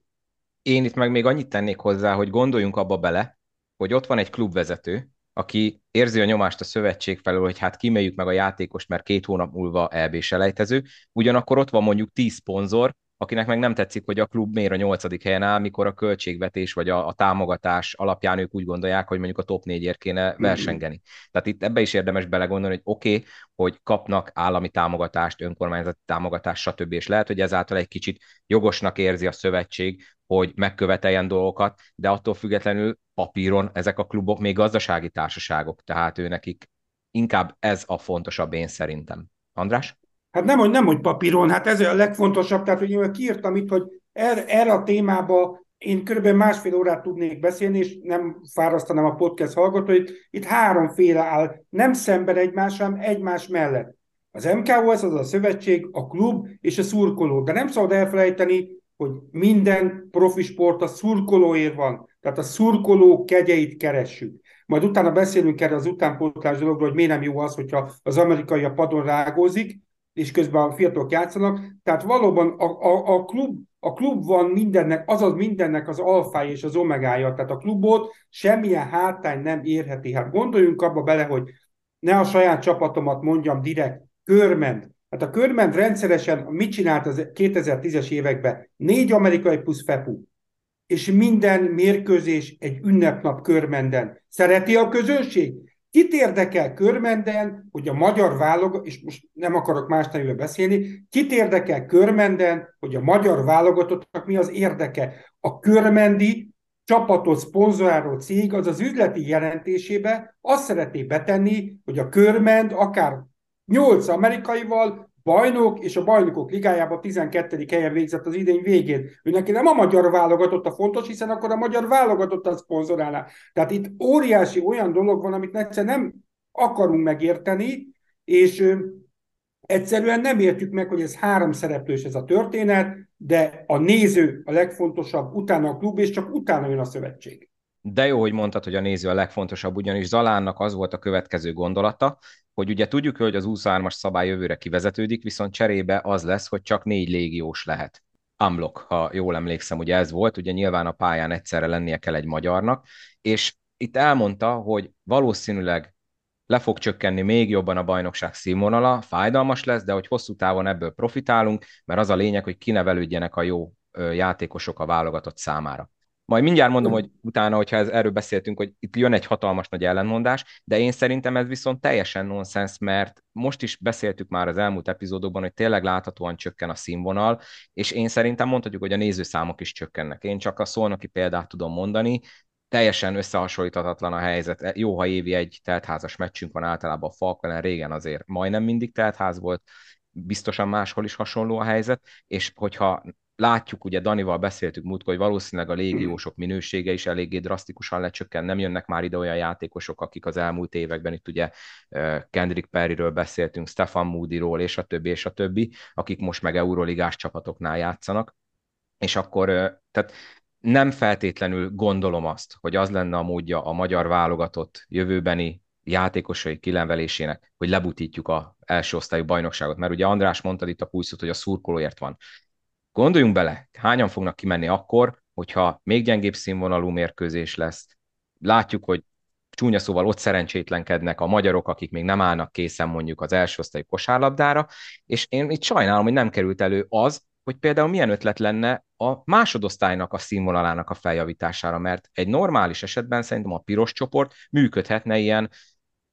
Én itt meg még annyit tennék hozzá, hogy gondoljunk abba bele, hogy ott van egy klubvezető, aki érzi a nyomást a szövetség felől, hogy hát kimeljük meg a játékost, mert két hónap múlva EB selejtező, ugyanakkor ott van mondjuk tíz szponzor, akinek meg nem tetszik, hogy a klub miért a nyolcadik helyen áll, mikor a költségvetés vagy a, a támogatás alapján ők úgy gondolják, hogy mondjuk a top négyért kéne versengeni. Tehát itt ebbe is érdemes belegondolni, hogy oké, okay, hogy kapnak állami támogatást, önkormányzati támogatást, stb. És lehet, hogy ezáltal egy kicsit jogosnak érzi a szövetség, hogy megköveteljen dolgokat, de attól függetlenül papíron ezek a klubok még gazdasági társaságok, tehát ő nekik inkább ez a fontosabb én szerintem. András? Hát nem, hogy nem, hogy papíron, hát ez a legfontosabb, tehát hogy én kiírtam itt, hogy erre, erre a témába én körülbelül másfél órát tudnék beszélni, és nem fárasztanám a podcast hallgatóit. Itt háromféle áll, nem szemben egymás, hanem egymás mellett. Az MKOS az a szövetség, a klub és a szurkoló. De nem szabad elfelejteni, hogy minden profi sport a szurkolóért van. Tehát a szurkoló kegyeit keressük. Majd utána beszélünk erre az utánpótlás dologról, hogy miért nem jó az, hogyha az amerikai a padon rágózik, és közben a fiatalok játszanak. Tehát valóban a, a, a, klub, a klub van mindennek, azaz mindennek az alfája és az omegája. Tehát a klubot semmilyen hátrány nem érheti. Hát gondoljunk abba bele, hogy ne a saját csapatomat mondjam direkt, Körment. Hát a Körment rendszeresen mit csinált az 2010-es években? Négy amerikai plusz FEPU. És minden mérkőzés egy ünnepnap Körmenden. Szereti a közönség? Kit érdekel Körmenden, hogy a magyar válogatott, és most nem akarok más nevűvel beszélni, kit érdekel Körmenden, hogy a magyar válogatottnak mi az érdeke? A körmendi csapatot szponzoráló cég az az üzleti jelentésébe azt szeretné betenni, hogy a körment akár 8 amerikaival bajnok, és a bajnokok ligájában 12. helyen végzett az idény végén. Ő neki nem a magyar válogatott a fontos, hiszen akkor a magyar válogatott a szponzorálná. Tehát itt óriási olyan dolog van, amit egyszer nem akarunk megérteni, és egyszerűen nem értjük meg, hogy ez három szereplős ez a történet, de a néző a legfontosabb, utána a klub, és csak utána jön a szövetség. De jó, hogy mondtad, hogy a néző a legfontosabb, ugyanis Zalánnak az volt a következő gondolata, hogy ugye tudjuk, hogy az 23-as szabály jövőre kivezetődik, viszont cserébe az lesz, hogy csak négy légiós lehet. Amlok, ha jól emlékszem, ugye ez volt, ugye nyilván a pályán egyszerre lennie kell egy magyarnak, és itt elmondta, hogy valószínűleg le fog csökkenni még jobban a bajnokság színvonala, fájdalmas lesz, de hogy hosszú távon ebből profitálunk, mert az a lényeg, hogy kinevelődjenek a jó játékosok a válogatott számára. Majd mindjárt mondom, hogy utána, hogyha ez, erről beszéltünk, hogy itt jön egy hatalmas nagy ellenmondás, de én szerintem ez viszont teljesen nonsens, mert most is beszéltük már az elmúlt epizódokban, hogy tényleg láthatóan csökken a színvonal, és én szerintem mondhatjuk, hogy a nézőszámok is csökkennek. Én csak a szolnoki példát tudom mondani, teljesen összehasonlíthatatlan a helyzet. Jó, ha évi egy teltházas meccsünk van általában a Falkelen, régen azért majdnem mindig teltház volt, biztosan máshol is hasonló a helyzet, és hogyha látjuk, ugye Danival beszéltük múltkor, hogy valószínűleg a légiósok minősége is eléggé drasztikusan lecsökken, nem jönnek már ide olyan játékosok, akik az elmúlt években itt ugye Kendrick Perryről beszéltünk, Stefan Moodyról, és a többi, és a többi, akik most meg Euroligás csapatoknál játszanak, és akkor tehát nem feltétlenül gondolom azt, hogy az lenne a módja a magyar válogatott jövőbeni játékosai kilenvelésének, hogy lebutítjuk a első osztályú bajnokságot. Mert ugye András mondta itt a pulszut, hogy a szurkolóért van. Gondoljunk bele, hányan fognak kimenni akkor, hogyha még gyengébb színvonalú mérkőzés lesz. Látjuk, hogy csúnya szóval ott szerencsétlenkednek a magyarok, akik még nem állnak készen mondjuk az első osztályú kosárlabdára, és én itt sajnálom, hogy nem került elő az, hogy például milyen ötlet lenne a másodosztálynak a színvonalának a feljavítására, mert egy normális esetben szerintem a piros csoport működhetne ilyen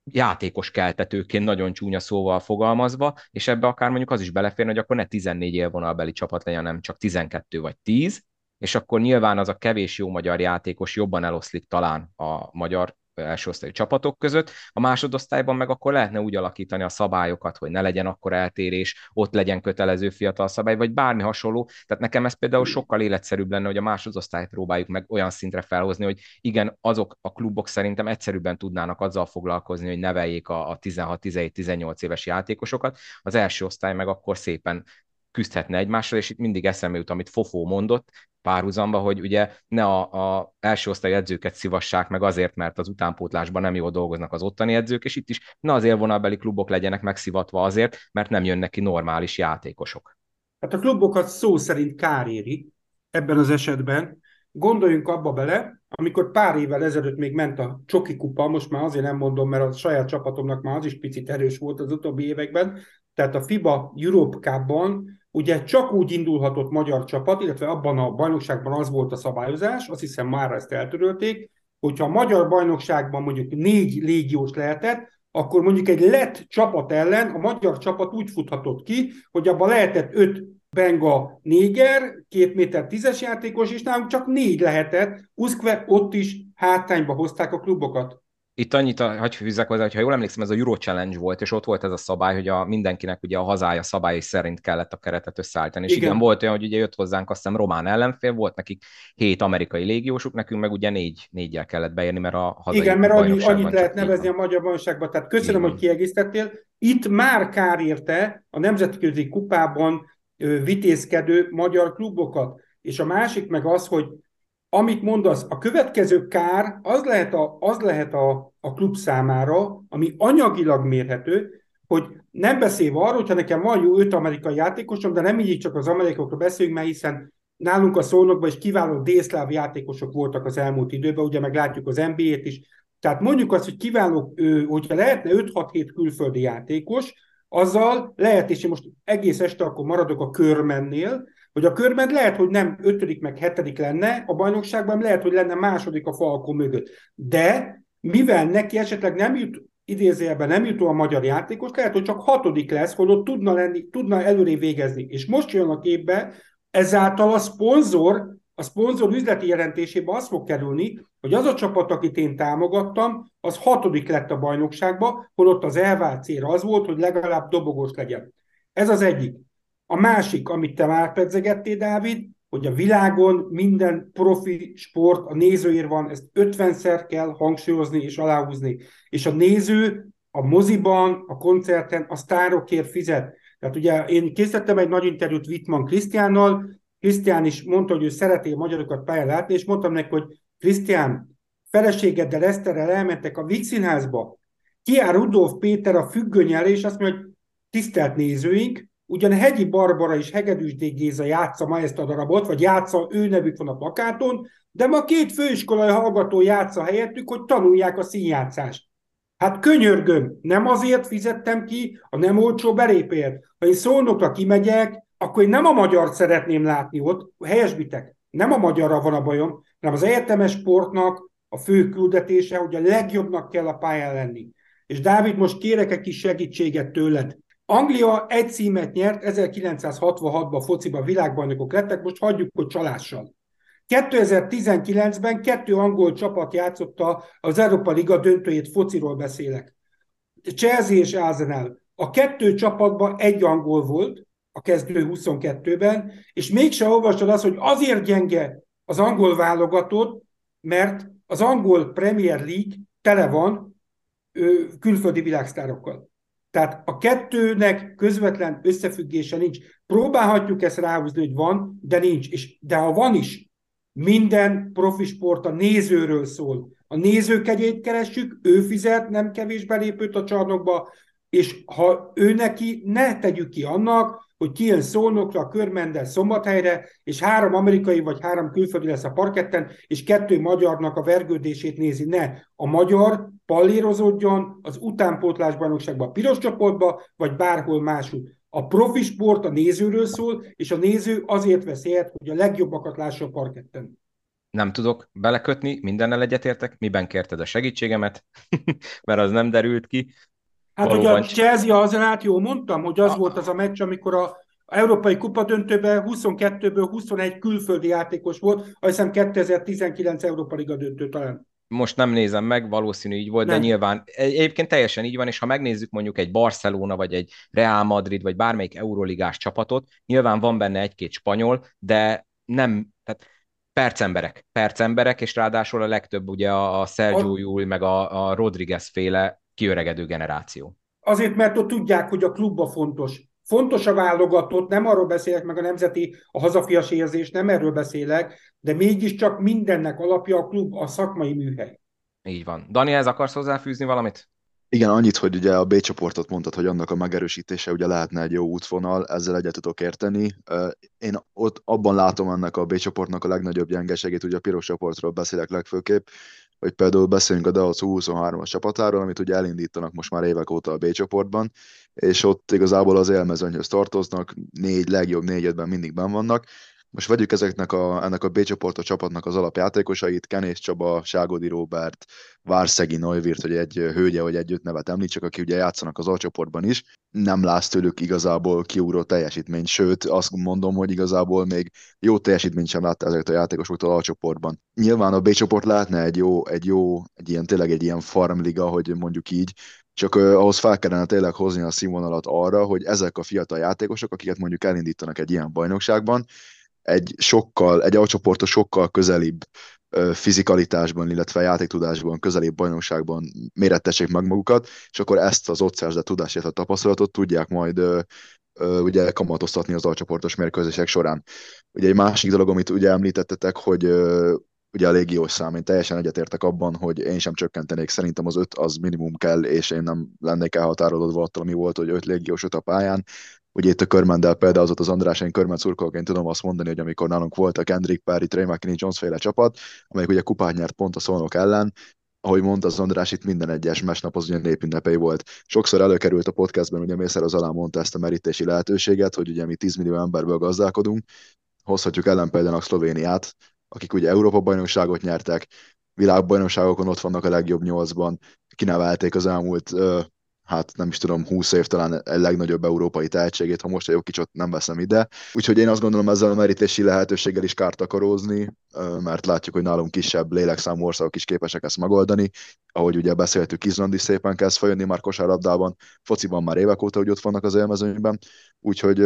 játékos keltetőként nagyon csúnya szóval fogalmazva, és ebbe akár mondjuk az is beleférne, hogy akkor ne 14 élvonalbeli csapat legyen, hanem csak 12 vagy 10, és akkor nyilván az a kevés jó magyar játékos jobban eloszlik talán a magyar első osztályú csapatok között, a másodosztályban meg akkor lehetne úgy alakítani a szabályokat, hogy ne legyen akkor eltérés, ott legyen kötelező fiatal szabály, vagy bármi hasonló. Tehát nekem ez például sokkal életszerűbb lenne, hogy a másodosztályt próbáljuk meg olyan szintre felhozni, hogy igen, azok a klubok szerintem egyszerűbben tudnának azzal foglalkozni, hogy neveljék a 16-17-18 éves játékosokat, az első osztály meg akkor szépen küzdhetne egymással, és itt mindig eszembe jut, amit Fofó mondott, párhuzamba, hogy ugye ne a, a első osztály edzőket szivassák meg azért, mert az utánpótlásban nem jól dolgoznak az ottani edzők, és itt is ne az élvonalbeli klubok legyenek megszivatva azért, mert nem jönnek ki normális játékosok. Hát a klubokat szó szerint kár éri ebben az esetben. Gondoljunk abba bele, amikor pár évvel ezelőtt még ment a Csoki kupa, most már azért nem mondom, mert a saját csapatomnak már az is picit erős volt az utóbbi években, tehát a FIBA Europe Cup-ban ugye csak úgy indulhatott magyar csapat, illetve abban a bajnokságban az volt a szabályozás, azt hiszem már ezt eltörölték, hogyha a magyar bajnokságban mondjuk négy légiós lehetett, akkor mondjuk egy lett csapat ellen a magyar csapat úgy futhatott ki, hogy abban lehetett öt Benga néger, két méter tízes játékos, és nálunk csak négy lehetett. Uszkve ott is hátrányba hozták a klubokat. Itt annyit, hogy fűzzek hozzá, hogy ha jól emlékszem, ez a Euro Challenge volt, és ott volt ez a szabály, hogy a mindenkinek ugye a hazája szabályai szerint kellett a keretet összeállítani. És igen, igen volt olyan, hogy ugye jött hozzánk azt hiszem román ellenfél, volt nekik hét amerikai légiósuk, nekünk meg ugye négy, négyel kellett beérni, mert a hazai Igen, mert annyi, annyit lehet nevezni a magyar bajnokságban. Tehát köszönöm, igen. hogy kiegészítettél. Itt már kár érte a nemzetközi kupában vitézkedő magyar klubokat. És a másik meg az, hogy amit mondasz, a következő kár az lehet a, az lehet a, a klub számára, ami anyagilag mérhető, hogy nem beszélve arról, hogyha nekem van jó öt amerikai játékosom, de nem így csak az amerikaiakról beszélünk, mert hiszen nálunk a szónokban is kiváló délszláv játékosok voltak az elmúlt időben, ugye meg látjuk az NBA-t is. Tehát mondjuk azt, hogy kiváló, hogyha lehetne 5-6-7 külföldi játékos, azzal lehet, és én most egész este akkor maradok a körmennél, hogy a körben lehet, hogy nem ötödik meg hetedik lenne, a bajnokságban lehet, hogy lenne második a falkó mögött. De mivel neki esetleg nem jut idézőjelben nem jutó a magyar játékos, lehet, hogy csak hatodik lesz, holott tudna, lenni, tudna előré végezni. És most jön a képbe, ezáltal a szponzor a szponzor üzleti jelentésében az fog kerülni, hogy az a csapat, akit én támogattam, az hatodik lett a bajnokságba, holott az elvált célra az volt, hogy legalább dobogós legyen. Ez az egyik. A másik, amit te már pedzegettél, Dávid, hogy a világon minden profi sport a nézőért van, ezt 50-szer kell hangsúlyozni és aláhúzni. És a néző a moziban, a koncerten a sztárokért fizet. Tehát ugye én készítettem egy nagy interjút Wittmann Krisztiánnal, Krisztián is mondta, hogy ő szereti a magyarokat pályán látni, és mondtam neki, hogy Krisztián, feleségeddel, Eszterrel elmentek a Víg Színházba, kiáll Rudolf Péter a függönyel, és azt mondja, hogy tisztelt nézőink, ugyan Hegyi Barbara és Hegedűs Géza játsza ma ezt a darabot, vagy játsza, ő nevük van a plakáton, de ma két főiskolai hallgató játsza helyettük, hogy tanulják a színjátszást. Hát könyörgöm, nem azért fizettem ki a nem olcsó belépért. Ha én szólnokra kimegyek, akkor én nem a magyar szeretném látni ott, helyesbitek, nem a magyarra van a bajom, hanem az egyetemes sportnak a fő küldetése, hogy a legjobbnak kell a pályán lenni. És Dávid, most kérek egy kis segítséget tőled. Anglia egy címet nyert, 1966-ban fociban világbajnokok lettek, most hagyjuk, hogy csalással. 2019-ben kettő angol csapat játszotta az Európa Liga döntőjét, fociról beszélek. Chelsea és Arsenal. A kettő csapatban egy angol volt, a kezdő 22-ben, és mégse olvastad azt, hogy azért gyenge az angol válogatott, mert az angol Premier League tele van ő, külföldi világsztárokkal. Tehát a kettőnek közvetlen összefüggése nincs. Próbálhatjuk ezt ráhúzni, hogy van, de nincs. És, de ha van is, minden profi sport a nézőről szól. A nézőkegyét keressük, ő fizet nem kevés belépőt a csarnokba, és ha ő neki, ne tegyük ki annak, hogy kijön Szolnokra, a Körmendel Szombathelyre, és három amerikai vagy három külföldi lesz a parketten, és kettő magyarnak a vergődését nézi. Ne, a magyar pallérozódjon az utánpótlásbajnokságban, a piros csoportba, vagy bárhol máshol. A profi sport a nézőről szól, és a néző azért vesz ilyet, hogy a legjobbakat lássa a parketten. Nem tudok belekötni, mindennel egyetértek. Miben kérted a segítségemet? Mert az nem derült ki. Hát Valóban... ugye a Chelsea az át, jó mondtam, hogy az a... volt az a meccs, amikor a Európai Kupa döntőben 22-ből 21 külföldi játékos volt, azt hiszem 2019 Európa Liga döntő talán most nem nézem meg, valószínű így volt, nem. de nyilván egyébként teljesen így van, és ha megnézzük mondjuk egy Barcelona, vagy egy Real Madrid, vagy bármelyik euroligás csapatot, nyilván van benne egy-két spanyol, de nem, tehát percemberek, percemberek, és ráadásul a legtöbb ugye a, a Sergio Júl, meg a, a Rodriguez féle kiöregedő generáció. Azért, mert ott tudják, hogy a klubba fontos. Fontos a válogatott, nem arról beszélek, meg a nemzeti, a hazafias érzés, nem erről beszélek, de mégiscsak mindennek alapja a klub, a szakmai műhely. Így van. Dani, ez akarsz hozzáfűzni valamit? Igen, annyit, hogy ugye a B csoportot mondtad, hogy annak a megerősítése ugye lehetne egy jó útvonal, ezzel egyet tudok érteni. Én ott abban látom ennek a B csoportnak a legnagyobb gyengeségét, ugye a piros csoportról beszélek legfőképp, hogy például beszélünk a Daoc 23-as csapatáról, amit ugye elindítanak most már évek óta a B csoportban, és ott igazából az élmezőnyhöz tartoznak, négy legjobb négyedben mindig ben vannak, most vegyük ezeknek a, ennek a B csoportos csapatnak az alapjátékosait, Kenész Csaba, Ságodi Róbert, Várszegi Neuwirth, hogy egy hölgye, vagy együtt nevet említsek, aki ugye játszanak az alcsoportban is, nem látsz tőlük igazából kiugró teljesítményt, sőt azt mondom, hogy igazából még jó teljesítményt sem látta ezeket a játékosoktól alcsoportban. Nyilván a B csoport lehetne egy jó, egy jó, egy ilyen, tényleg egy ilyen farmliga, hogy mondjuk így, csak uh, ahhoz fel kellene tényleg hozni a színvonalat arra, hogy ezek a fiatal játékosok, akiket mondjuk elindítanak egy ilyen bajnokságban, egy sokkal, egy alcsoportos sokkal közelibb fizikalitásban, illetve játéktudásban, közelibb bajnokságban mérettessék meg magukat, és akkor ezt az ott szerzett tudást, a tapasztalatot tudják majd ugye kamatoztatni az alcsoportos mérkőzések során. Ugye egy másik dolog, amit ugye említettetek, hogy ugye a légiós szám, én teljesen egyetértek abban, hogy én sem csökkentenék, szerintem az öt az minimum kell, és én nem lennék elhatárolódva attól, ami volt, hogy öt légiós öt a pályán, Ugye itt a Körmendel például az ott András, én Körmend szurkolóként tudom azt mondani, hogy amikor nálunk volt a Kendrick Perry, Trey McKinney, Jones féle csapat, amelyik ugye kupát nyert pont a szolnok ellen, ahogy mondta az András, itt minden egyes mesnap az ugye népünnepei volt. Sokszor előkerült a podcastben, ugye Mészár az alá mondta ezt a merítési lehetőséget, hogy ugye mi 10 millió emberből gazdálkodunk, hozhatjuk ellen például a Szlovéniát, akik ugye Európa-bajnokságot nyertek, világbajnokságokon ott vannak a legjobb nyolcban, kinevelték az elmúlt hát nem is tudom, 20 év talán a legnagyobb európai tehetségét, ha most egy jó kicsot nem veszem ide. Úgyhogy én azt gondolom ezzel a merítési lehetőséggel is kárt akarózni, mert látjuk, hogy nálunk kisebb lélekszámú országok is képesek ezt megoldani. Ahogy ugye beszéltük, Izland is szépen kezd feljönni már kosárlabdában, fociban már évek óta, hogy ott vannak az élmezőnyben, úgyhogy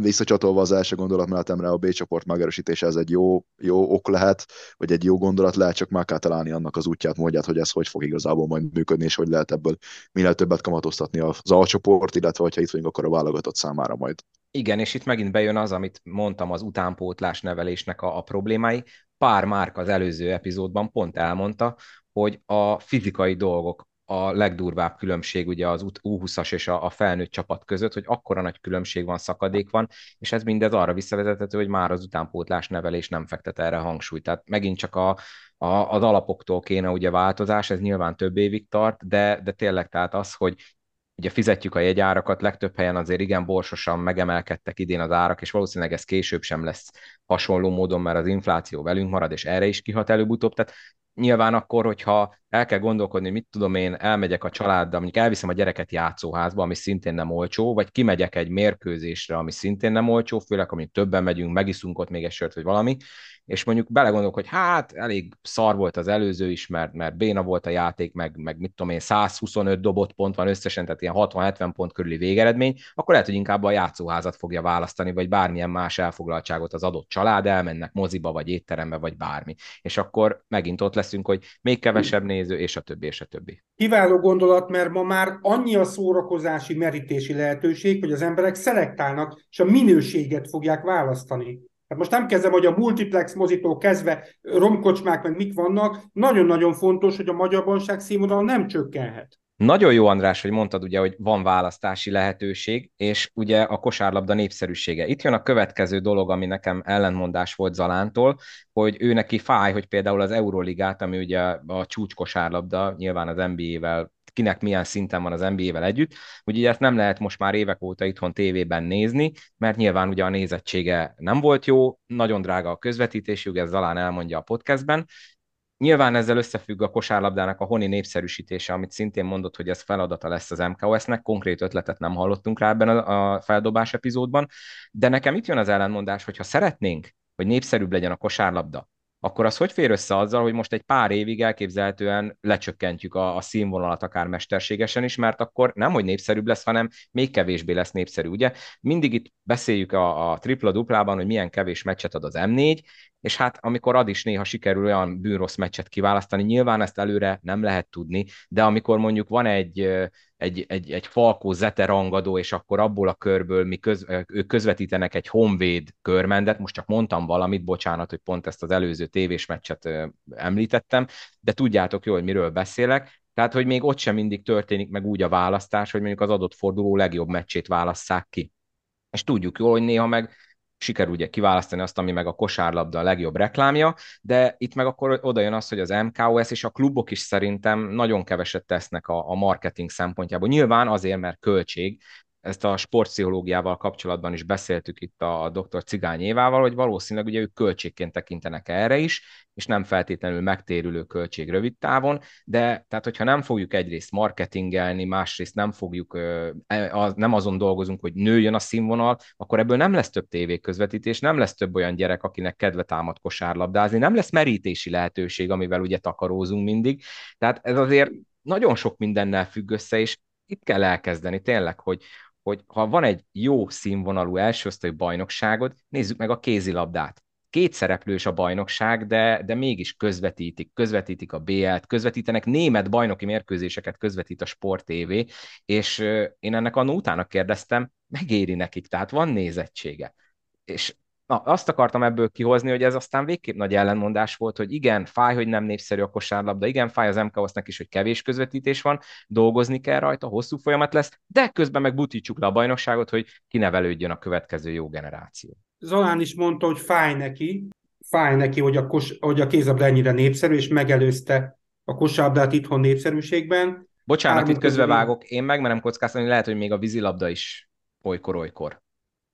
visszacsatolva az első gondolatmenetemre, a B csoport megerősítése ez egy jó, jó ok lehet, vagy egy jó gondolat lehet, csak meg kell találni annak az útját, módját, hogy ez hogy fog igazából majd működni, és hogy lehet ebből minél többet kamatoztatni az A csoport, illetve ha itt vagyunk, akkor a válogatott számára majd. Igen, és itt megint bejön az, amit mondtam, az utánpótlás nevelésnek a, a problémái. Pár márk az előző epizódban pont elmondta, hogy a fizikai dolgok a legdurvább különbség ugye az U20-as és a, a felnőtt csapat között, hogy akkora nagy különbség van, szakadék van, és ez mindez arra visszavezethető, hogy már az utánpótlás nevelés nem fektet erre hangsúlyt. Tehát megint csak a, a, az alapoktól kéne ugye változás, ez nyilván több évig tart, de, de tényleg tehát az, hogy ugye fizetjük a jegyárakat, legtöbb helyen azért igen borsosan megemelkedtek idén az árak, és valószínűleg ez később sem lesz hasonló módon, mert az infláció velünk marad, és erre is kihat előbb-utóbb. Tehát nyilván akkor, hogyha el kell gondolkodni, mit tudom én, elmegyek a családdal, mondjuk elviszem a gyereket játszóházba, ami szintén nem olcsó, vagy kimegyek egy mérkőzésre, ami szintén nem olcsó, főleg, amint többen megyünk, megiszunk ott még egy sört, vagy valami, és mondjuk belegondolok, hogy hát elég szar volt az előző is, mert, mert béna volt a játék, meg, meg mit tudom én, 125 dobott pont van összesen, tehát ilyen 60-70 pont körüli végeredmény, akkor lehet, hogy inkább a játszóházat fogja választani, vagy bármilyen más elfoglaltságot az adott család, elmennek moziba, vagy étterembe, vagy bármi. És akkor megint ott leszünk, hogy még kevesebb néző, és a többi, és a többi. Kiváló gondolat, mert ma már annyi a szórakozási merítési lehetőség, hogy az emberek szelektálnak, és a minőséget fogják választani. Hát most nem kezdem, hogy a multiplex mozitól kezdve romkocsmák meg mik vannak, nagyon-nagyon fontos, hogy a magyar banság színvonal nem csökkenhet. Nagyon jó, András, hogy mondtad ugye, hogy van választási lehetőség, és ugye a kosárlabda népszerűsége. Itt jön a következő dolog, ami nekem ellentmondás volt Zalántól, hogy ő neki fáj, hogy például az Euroligát, ami ugye a csúcs kosárlabda, nyilván az NBA-vel kinek milyen szinten van az NBA-vel együtt. Ugye ezt nem lehet most már évek óta itthon tévében nézni, mert nyilván ugye a nézettsége nem volt jó, nagyon drága a közvetítésük, ez Zalán elmondja a podcastben, Nyilván ezzel összefügg a kosárlabdának a honi népszerűsítése, amit szintén mondott, hogy ez feladata lesz az MKOS-nek, konkrét ötletet nem hallottunk rá ebben a feldobás epizódban, de nekem itt jön az ellenmondás, hogy ha szeretnénk, hogy népszerűbb legyen a kosárlabda, akkor az hogy fér össze azzal, hogy most egy pár évig elképzelhetően lecsökkentjük a, a színvonalat akár mesterségesen is, mert akkor nem, hogy népszerűbb lesz, hanem még kevésbé lesz népszerű. Ugye mindig itt beszéljük a, a tripla-duplában, hogy milyen kevés meccset ad az M4, és hát amikor ad is néha sikerül olyan bűnrossz meccset kiválasztani, nyilván ezt előre nem lehet tudni, de amikor mondjuk van egy, egy, egy, egy Falkó Zete rangadó, és akkor abból a körből mi köz, ők közvetítenek egy Honvéd körmendet, most csak mondtam valamit, bocsánat, hogy pont ezt az előző tévés meccset említettem, de tudjátok jó, hogy miről beszélek, tehát, hogy még ott sem mindig történik meg úgy a választás, hogy mondjuk az adott forduló legjobb meccsét válasszák ki. És tudjuk jól, hogy néha meg sikerül ugye kiválasztani azt, ami meg a kosárlabda a legjobb reklámja, de itt meg akkor oda jön az, hogy az MKOS és a klubok is szerintem nagyon keveset tesznek a, a marketing szempontjából. Nyilván azért, mert költség, ezt a sportpszichológiával kapcsolatban is beszéltük itt a dr. Cigány Évával, hogy valószínűleg ugye ők költségként tekintenek erre is, és nem feltétlenül megtérülő költség rövid távon, de tehát hogyha nem fogjuk egyrészt marketingelni, másrészt nem fogjuk, e, nem azon dolgozunk, hogy nőjön a színvonal, akkor ebből nem lesz több tévéközvetítés, nem lesz több olyan gyerek, akinek kedve támad kosárlabdázni, nem lesz merítési lehetőség, amivel ugye takarózunk mindig. Tehát ez azért nagyon sok mindennel függ össze, és itt kell elkezdeni tényleg, hogy, hogy ha van egy jó színvonalú elsőosztályú bajnokságod, nézzük meg a kézilabdát. Két szereplős a bajnokság, de, de mégis közvetítik, közvetítik a BL-t, közvetítenek német bajnoki mérkőzéseket, közvetít a Sport TV, és én ennek annó utána kérdeztem, megéri nekik, tehát van nézettsége. És Na, azt akartam ebből kihozni, hogy ez aztán végképp nagy ellenmondás volt, hogy igen, fáj, hogy nem népszerű a kosárlabda, igen, fáj az MKOS-nek is, hogy kevés közvetítés van, dolgozni kell rajta, hosszú folyamat lesz, de közben meg butítsuk le a bajnokságot, hogy kinevelődjön a következő jó generáció. Zalán is mondta, hogy fáj neki, fáj neki, hogy a, kos, hogy a kézabda ennyire népszerű, és megelőzte a kosárlabdát itthon népszerűségben. Bocsánat, Hármuk itt közbevágok, én megmerem kockáztatni, lehet, hogy még a vízilabda is olykor-olykor.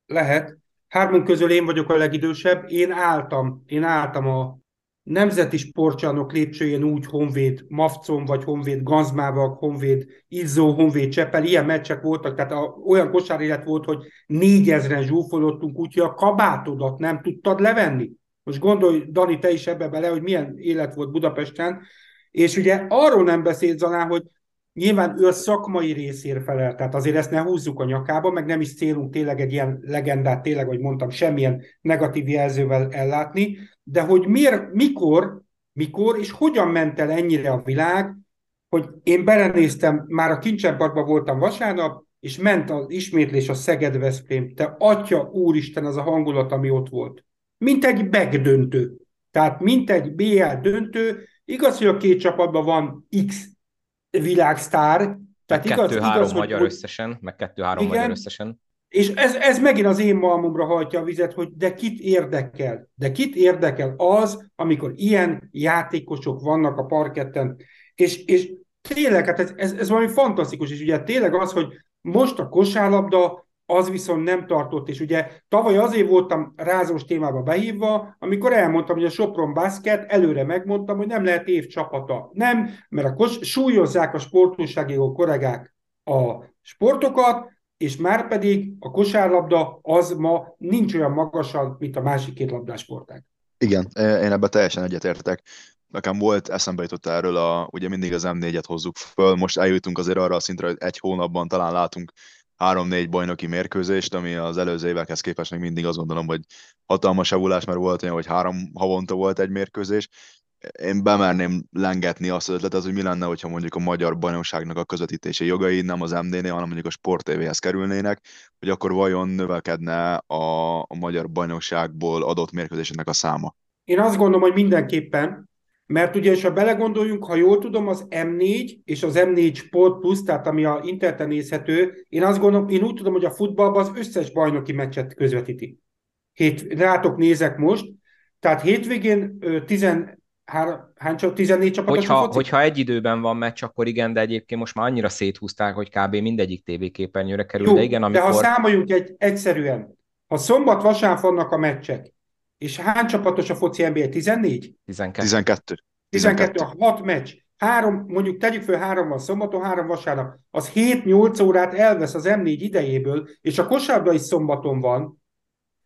Lehet, Hármunk közül én vagyok a legidősebb, én álltam, én álltam a nemzeti sportcsarnok lépcsőjén úgy Honvéd Mafcon, vagy Honvéd Ganzmávak, Honvéd Izzó, Honvéd Csepel, ilyen meccsek voltak, tehát a, olyan kosárélet volt, hogy négyezren zsúfolottunk, úgyhogy a kabátodat nem tudtad levenni. Most gondolj, Dani, te is ebbe bele, hogy milyen élet volt Budapesten, és ugye arról nem beszélt Zalán, hogy Nyilván ő a szakmai részért felel, tehát azért ezt ne húzzuk a nyakába, meg nem is célunk tényleg egy ilyen legendát, tényleg, hogy mondtam, semmilyen negatív jelzővel ellátni, de hogy miért, mikor, mikor és hogyan ment el ennyire a világ, hogy én belenéztem, már a Kincsenparkban voltam vasárnap, és ment az ismétlés a Szeged Veszprém. Te atya úristen, az a hangulat, ami ott volt. Mint egy begdöntő. Tehát mint egy BL döntő, igaz, hogy a két csapatban van X világsztár. Tehát meg kettő-három magyar hogy, összesen, meg kettő-három magyar összesen. És ez, ez megint az én malmomra hajtja a vizet, hogy de kit érdekel? De kit érdekel az, amikor ilyen játékosok vannak a parketten? És, és tényleg, hát ez, ez, ez valami fantasztikus, és ugye tényleg az, hogy most a kosárlabda az viszont nem tartott, és ugye tavaly azért voltam rázós témába behívva, amikor elmondtam, hogy a Sopron Basket, előre megmondtam, hogy nem lehet év csapata. Nem, mert a kos- súlyozzák a sportúsági koregák a sportokat, és már pedig a kosárlabda az ma nincs olyan magasan, mint a másik két labdás sporták. Igen, én ebben teljesen egyetértek. Nekem volt, eszembe jutott erről, a, ugye mindig az M4-et hozzuk föl, most eljutunk azért arra a szintre, hogy egy hónapban talán látunk három-négy bajnoki mérkőzést, ami az előző évekhez képest még mindig azt gondolom, hogy hatalmas javulás, mert volt olyan, hogy három havonta volt egy mérkőzés. Én bemerném lengetni azt az ötletet, hogy mi lenne, hogyha mondjuk a magyar bajnokságnak a közvetítési jogai nem az MD-nél, hanem mondjuk a Sport TV-hez kerülnének, hogy akkor vajon növekedne a, a magyar bajnokságból adott mérkőzéseknek a száma. Én azt gondolom, hogy mindenképpen, mert ugye, ha belegondoljunk, ha jól tudom, az M4 és az M4 Sport Plus, tehát ami a interneten nézhető, én azt gondolom, én úgy tudom, hogy a futballban az összes bajnoki meccset közvetíti. Hét, rátok nézek most, tehát hétvégén 13, hány, 14 csapat hogyha, hogyha egy időben van meccs, akkor igen, de egyébként most már annyira széthúzták, hogy kb. mindegyik tévéképernyőre kerül, Jó, de igen, amikor... de ha számoljunk egy, egyszerűen, ha szombat, vasárnap vannak a meccsek, és hány csapatos a foci NBA? 14? 12. 12. 12, a 6 meccs. Három, mondjuk tegyük föl három van szombaton, három vasárnap. Az 7-8 órát elvesz az M4 idejéből, és a kosárba is szombaton van.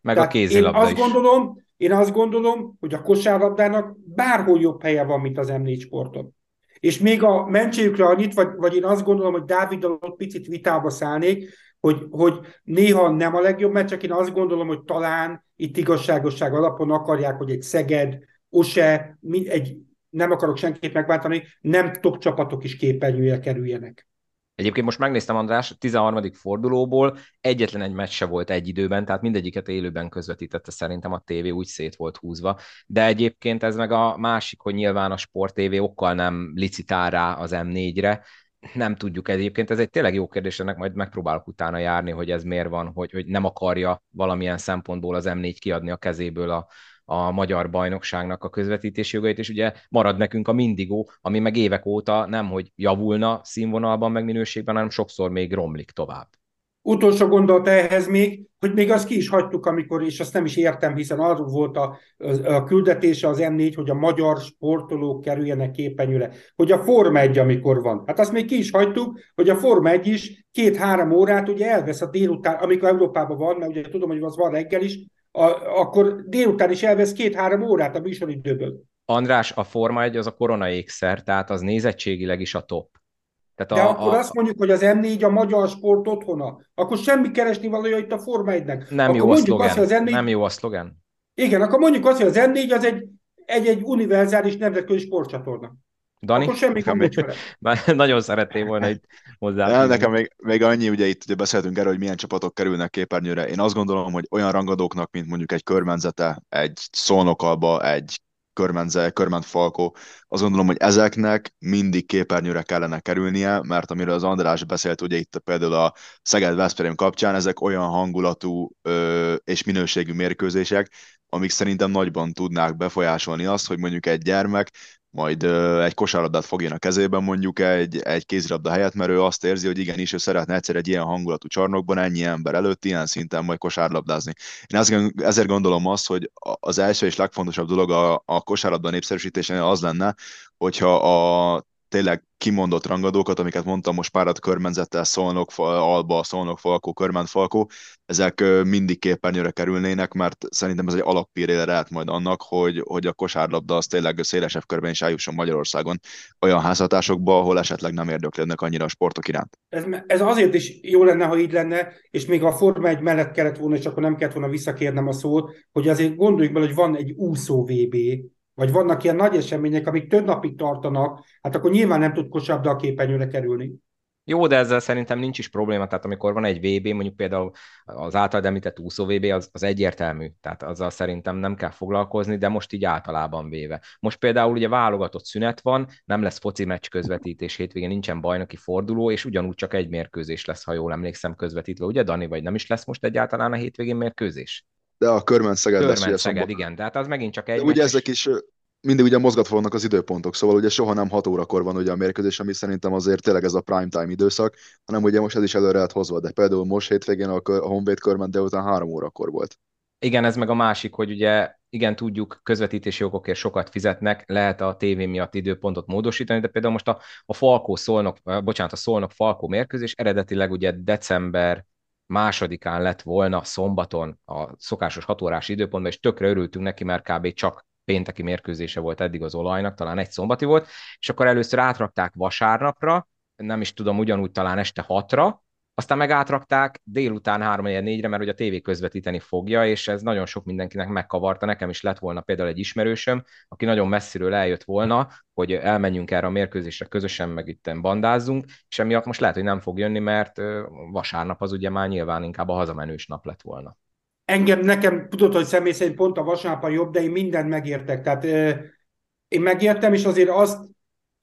Meg Tehát a kézilabda én azt is. Gondolom, én azt gondolom, hogy a kosárlabdának bárhol jobb helye van, mint az M4 sporton. És még a mentségükre annyit, vagy, vagy én azt gondolom, hogy Dáviddal ott picit vitába szállnék, hogy, hogy néha nem a legjobb meccs, csak én azt gondolom, hogy talán itt igazságosság alapon akarják, hogy egy Szeged, Ose, egy, nem akarok senkit megbántani, nem top csapatok is képernyője kerüljenek. Egyébként most megnéztem, András, a 13. fordulóból egyetlen egy meccs se volt egy időben, tehát mindegyiket élőben közvetítette szerintem a tévé, úgy szét volt húzva. De egyébként ez meg a másik, hogy nyilván a Sport TV okkal nem licitál rá az M4-re, nem tudjuk egyébként, ez egy tényleg jó kérdés, ennek majd megpróbálok utána járni, hogy ez miért van, hogy, hogy nem akarja valamilyen szempontból az M4 kiadni a kezéből a, a magyar bajnokságnak a közvetítési jogait, és ugye marad nekünk a Mindigó, ami meg évek óta nem, hogy javulna színvonalban, meg minőségben, hanem sokszor még romlik tovább. Utolsó gondolat ehhez még, hogy még azt ki is hagytuk, amikor, és azt nem is értem, hiszen arról volt a, a küldetése az M4, hogy a magyar sportolók kerüljenek képenyőre, hogy a Forma 1 amikor van. Hát azt még ki is hagytuk, hogy a Forma 1 is két-három órát ugye elvesz a délután, amikor Európában van, mert ugye tudom, hogy az van reggel is, a, akkor délután is elvesz két-három órát a műsoridőből. András, a Forma 1 az a korona ékszer, tehát az nézettségileg is a top. Tehát De a, akkor a... azt mondjuk, hogy az M4 a magyar sport otthona, akkor semmi keresni valója itt a Forma 1-nek. Nem akkor jó a szlogen. Azt, M4... Nem jó a szlogen. Igen, akkor mondjuk azt, hogy az M4 az egy, egy, egy univerzális nemzetközi sportcsatorna. Dani? Akkor semmi még, Nagyon szeretném volna itt hozzá. Nekem még, még annyi, ugye itt ugye beszéltünk erről, hogy milyen csapatok kerülnek képernyőre. Én azt gondolom, hogy olyan rangadóknak, mint mondjuk egy körmenzete, egy szolnokalba, egy körmenze, körment falkó, azt gondolom, hogy ezeknek mindig képernyőre kellene kerülnie, mert amiről az András beszélt ugye itt például a Szeged Veszprém kapcsán, ezek olyan hangulatú ö, és minőségű mérkőzések, amik szerintem nagyban tudnák befolyásolni azt, hogy mondjuk egy gyermek majd egy kosárlabdát fogjon a kezében mondjuk egy, egy kézilabda helyett, mert ő azt érzi, hogy igenis ő szeretne egyszer egy ilyen hangulatú csarnokban, ennyi ember előtt, ilyen szinten majd kosárlabdázni. Én ezért gondolom azt, hogy az első és legfontosabb dolog a, a kosárlabda népszerűsítésénél az lenne, hogyha a tényleg kimondott rangadókat, amiket mondtam, most párat körmenzettel, Szolnok, Alba, Szolnok, Falkó, Körment, Falkó, ezek mindig képernyőre kerülnének, mert szerintem ez egy alappírére lehet majd annak, hogy, hogy a kosárlabda az tényleg szélesebb körben is eljusson Magyarországon olyan házhatásokba, ahol esetleg nem érdeklődnek annyira a sportok iránt. Ez, ez azért is jó lenne, ha így lenne, és még a Forma egy mellett kellett volna, és akkor nem kellett volna visszakérnem a szót, hogy azért gondoljuk bele, hogy van egy úszó VB, vagy vannak ilyen nagy események, amik több napig tartanak, hát akkor nyilván nem tud kosabda a képernyőre kerülni. Jó, de ezzel szerintem nincs is probléma, tehát amikor van egy VB, mondjuk például az általad említett úszó VB, az, az egyértelmű, tehát azzal szerintem nem kell foglalkozni, de most így általában véve. Most például ugye válogatott szünet van, nem lesz foci meccs közvetítés, hétvégén nincsen bajnoki forduló, és ugyanúgy csak egy mérkőzés lesz, ha jól emlékszem közvetítve, ugye Dani, vagy nem is lesz most egyáltalán a hétvégén mérkőzés? De a Körmen Szeged Körmen lesz, Szeged, szombat. igen, tehát az megint csak egy... De ugye ezek is mindig ugye mozgatva vannak az időpontok, szóval ugye soha nem 6 órakor van ugye a mérkőzés, ami szerintem azért tényleg ez a prime time időszak, hanem ugye most ez is előre lett hozva, de például most hétvégén a, a Honvéd körben délután 3 órakor volt. Igen, ez meg a másik, hogy ugye igen, tudjuk, közvetítési jogokért sokat fizetnek, lehet a tévé miatt időpontot módosítani, de például most a, a Falkó Szolnok, bocsánat, a Szolnok Falkó mérkőzés eredetileg ugye december másodikán lett volna szombaton a szokásos hatórás időpontban, és tökre örültünk neki, mert kb. csak pénteki mérkőzése volt eddig az olajnak, talán egy szombati volt, és akkor először átrakták vasárnapra, nem is tudom, ugyanúgy talán este hatra, aztán meg átrakták délután 3-4-re, mert ugye a tévé közvetíteni fogja, és ez nagyon sok mindenkinek megkavarta. Nekem is lett volna például egy ismerősöm, aki nagyon messziről eljött volna, hogy elmenjünk erre a mérkőzésre közösen, meg itt bandázzunk, és emiatt most lehet, hogy nem fog jönni, mert vasárnap az ugye már nyilván inkább a hazamenős nap lett volna. Engem, nekem tudod, hogy személy szerint pont a vasárnap a jobb, de én mindent megértek. Tehát én megértem, és azért azt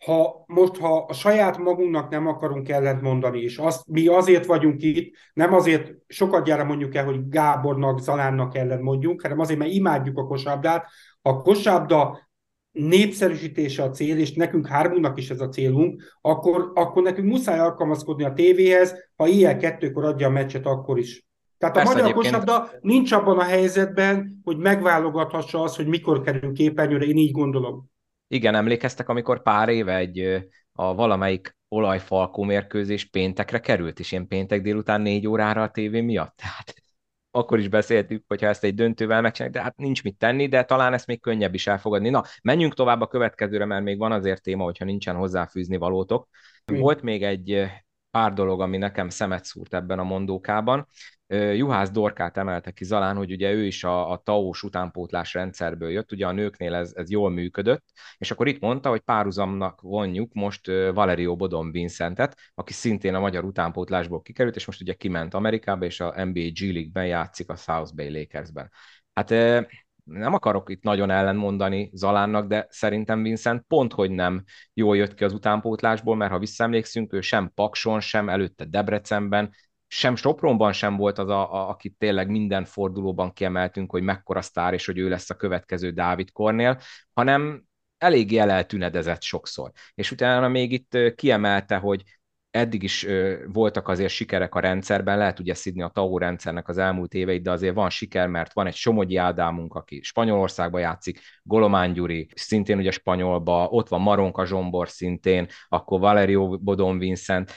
ha most, ha a saját magunknak nem akarunk ellent mondani, és azt, mi azért vagyunk itt, nem azért sokat gyára mondjuk el, hogy Gábornak, Zalánnak ellen mondjunk, hanem azért, mert imádjuk a kosabdát. A kosabda népszerűsítése a cél, és nekünk hármunknak is ez a célunk, akkor, akkor nekünk muszáj alkalmazkodni a tévéhez, ha ilyen kettőkor adja a meccset, akkor is. Tehát Persze a magyar egyébként... kosabda nincs abban a helyzetben, hogy megválogathassa azt, hogy mikor kerül képernyőre, én így gondolom. Igen, emlékeztek, amikor pár éve egy a valamelyik olajfalkó mérkőzés péntekre került, és én péntek délután négy órára a tévé miatt. Tehát akkor is beszéltük, hogyha ezt egy döntővel megcsináljuk, de hát nincs mit tenni, de talán ezt még könnyebb is elfogadni. Na, menjünk tovább a következőre, mert még van azért téma, hogyha nincsen hozzáfűzni valótok. Volt még egy pár dolog, ami nekem szemet szúrt ebben a mondókában. Juhász Dorkát emelte ki Zalán, hogy ugye ő is a, a taós utánpótlás rendszerből jött, ugye a nőknél ez, ez jól működött, és akkor itt mondta, hogy párhuzamnak vonjuk most Valerio Bodon Vincentet, aki szintén a magyar utánpótlásból kikerült, és most ugye kiment Amerikába, és a NBA G League-ben játszik a South Bay Lakersben. Hát nem akarok itt nagyon ellenmondani Zalánnak, de szerintem Vincent pont, hogy nem jól jött ki az utánpótlásból, mert ha visszaemlékszünk, ő sem Pakson, sem előtte Debrecenben sem Sopronban sem volt az, a, a, akit tényleg minden fordulóban kiemeltünk, hogy mekkora sztár, és hogy ő lesz a következő Dávid Kornél, hanem eléggé eleltünedezett sokszor. És utána még itt kiemelte, hogy eddig is voltak azért sikerek a rendszerben, lehet ugye szidni a TAO rendszernek az elmúlt éveit, de azért van siker, mert van egy Somogyi Ádámunk, aki Spanyolországban játszik, Golomán Gyuri, szintén ugye spanyolba, ott van Maronka Zsombor szintén, akkor Valerio Bodon Vincent,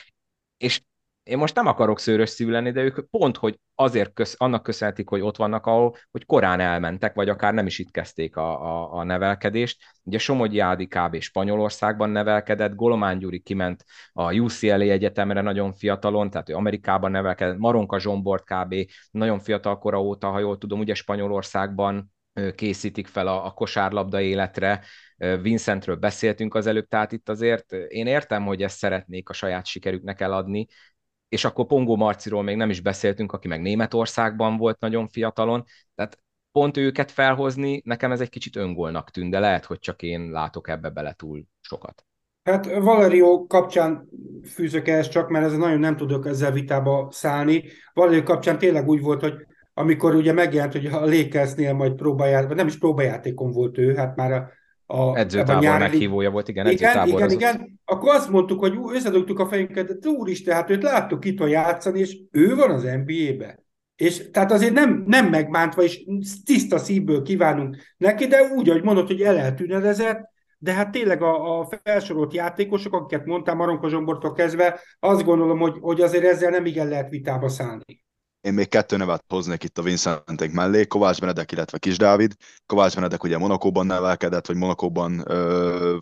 és én most nem akarok szőrös szívű lenni, de ők pont, hogy azért köz, annak köszönhetik, hogy ott vannak, ahol, hogy korán elmentek, vagy akár nem is itt kezdték a, a, a nevelkedést. Ugye Somogyi Ádi kb. Spanyolországban nevelkedett, Golomán Gyuri kiment a UCLA egyetemre nagyon fiatalon, tehát ő Amerikában nevelkedett, Maronka Zsombort kb. nagyon fiatal kora óta, ha jól tudom, ugye Spanyolországban készítik fel a, a kosárlabda életre, Vincentről beszéltünk az előbb, tehát itt azért én értem, hogy ezt szeretnék a saját sikerüknek eladni, és akkor Pongó Marciról még nem is beszéltünk, aki meg Németországban volt nagyon fiatalon, tehát pont őket felhozni, nekem ez egy kicsit öngolnak tűnt, de lehet, hogy csak én látok ebbe bele túl sokat. Hát Valerio kapcsán fűzök ezt csak, mert ez nagyon nem tudok ezzel vitába szállni. Valerio kapcsán tényleg úgy volt, hogy amikor ugye megjelent, hogy a Lakersnél majd próbájáték, nem is próbájátékon volt ő, hát már a a edzőtábor nyári... meghívója volt, igen, igen, igen, igen, akkor azt mondtuk, hogy összedugtuk a fejünket, de úristen, hát őt láttuk itt játszani, és ő van az NBA-be. És tehát azért nem, nem megmántva, és tiszta szívből kívánunk neki, de úgy, hogy mondod, hogy el eltűnedezett, de hát tényleg a, a felsorolt játékosok, akiket mondtam Maronka Zsombortól kezdve, azt gondolom, hogy, hogy azért ezzel nem igen lehet vitába szállni. Én még kettő nevet hoznék itt a Vincentek mellé, Kovács Benedek, illetve Kis Dávid. Kovács Benedek ugye Monakóban nevelkedett, vagy Monakóban ö,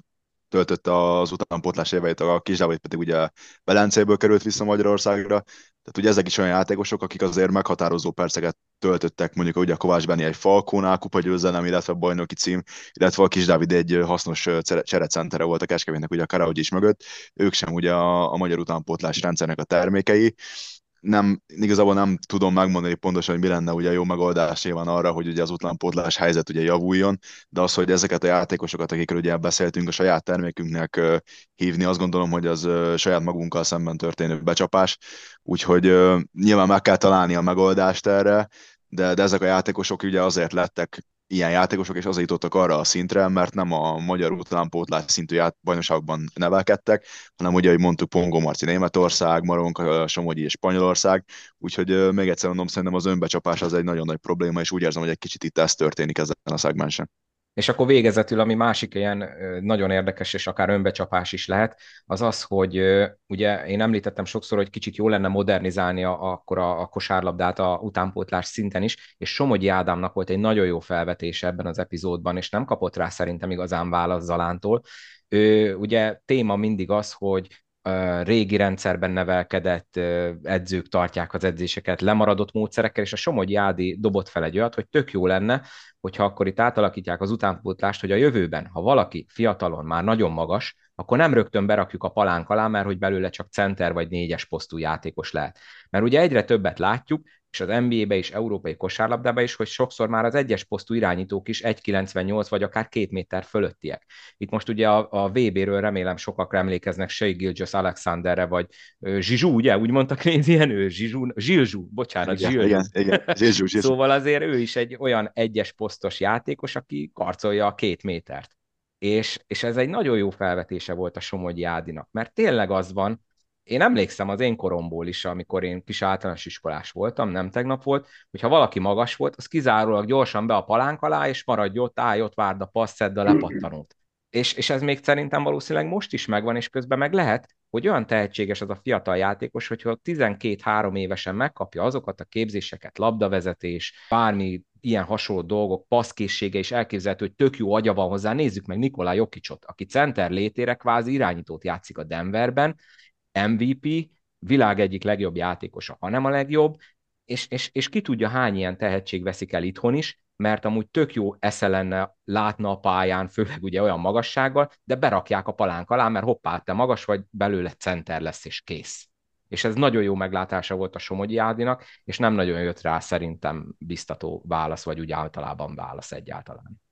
töltötte az utánpótlás éveit, a Kis Dávid pedig ugye Velencéből került vissza Magyarországra. Tehát ugye ezek is olyan játékosok, akik azért meghatározó perceket töltöttek, mondjuk ugye a Kovács Benni egy Falkónál kupa győzelem, illetve a bajnoki cím, illetve a Kis Dávid egy hasznos cserecentere volt a Keskevének ugye a Karahogy is mögött. Ők sem ugye a, a magyar utánpótlás rendszernek a termékei nem, igazából nem tudom megmondani pontosan, hogy mi lenne ugye jó megoldás van arra, hogy ugye az utánpótlás helyzet ugye javuljon, de az, hogy ezeket a játékosokat, akikről ugye beszéltünk, a saját termékünknek hívni, azt gondolom, hogy az saját magunkkal szemben történő becsapás, úgyhogy nyilván meg kell találni a megoldást erre, de, de ezek a játékosok ugye azért lettek ilyen játékosok, és azért jutottak arra a szintre, mert nem a magyar utánpótlás szintű ját, bajnokságban nevelkedtek, hanem ugye, ahogy mondtuk, Pongo Marci Németország, Maronka Somogyi és Spanyolország, úgyhogy még egyszer mondom, szerintem az önbecsapás az egy nagyon nagy probléma, és úgy érzem, hogy egy kicsit itt ez történik ezen a szegmensen. És akkor végezetül, ami másik ilyen nagyon érdekes, és akár önbecsapás is lehet, az az, hogy ugye én említettem sokszor, hogy kicsit jó lenne modernizálni a, akkor a, a kosárlabdát a utánpótlás szinten is, és Somogyi Ádámnak volt egy nagyon jó felvetése ebben az epizódban, és nem kapott rá szerintem igazán választ Zalántól. Ő, ugye téma mindig az, hogy régi rendszerben nevelkedett edzők tartják az edzéseket lemaradott módszerekkel, és a Somogyi Ádi dobott fel egy olyat, hogy tök jó lenne, hogyha akkor itt átalakítják az utánpótlást, hogy a jövőben, ha valaki fiatalon már nagyon magas, akkor nem rögtön berakjuk a palánk alá, mert hogy belőle csak center vagy négyes posztú játékos lehet. Mert ugye egyre többet látjuk, és az NBA-be is, európai kosárlabdába is, hogy sokszor már az egyes posztú irányítók is 1,98 vagy akár két méter fölöttiek. Itt most ugye a, a VB-ről remélem sokak emlékeznek Shea Gilgis Alexanderre, vagy Zsizsú, ugye? Úgy mondtak ilyen ő, Zsizsú, Zsilzsú, bocsánat, igen, Zsilzsú. Igen, igen. Zsilzsú, Zsilzsú. Szóval azért ő is egy olyan egyes posztos játékos, aki karcolja a két métert. És, és ez egy nagyon jó felvetése volt a Somogyi Ádinak, mert tényleg az van, én emlékszem az én koromból is, amikor én kis általános iskolás voltam, nem tegnap volt, hogyha valaki magas volt, az kizárólag gyorsan be a palánk alá, és maradj ott, állj ott, várd a passzedd a lepattanót. És, és ez még szerintem valószínűleg most is megvan, és közben meg lehet, hogy olyan tehetséges az a fiatal játékos, hogyha 12-3 évesen megkapja azokat a képzéseket, labdavezetés, bármi ilyen hasonló dolgok, passzkészsége és elképzelhető, hogy tök jó agya van hozzá. Nézzük meg Nikolaj Jokicsot, aki center létére kvázi irányítót játszik a Denverben, MVP, világ egyik legjobb játékosa, hanem a legjobb, és, és, és ki tudja, hány ilyen tehetség veszik el itthon is, mert amúgy tök jó esze lenne, látna a pályán, főleg ugye olyan magassággal, de berakják a palánk alá, mert hoppá, te magas vagy, belőle center lesz, és kész. És ez nagyon jó meglátása volt a Somogyi Ádinak, és nem nagyon jött rá szerintem biztató válasz, vagy úgy általában válasz egyáltalán.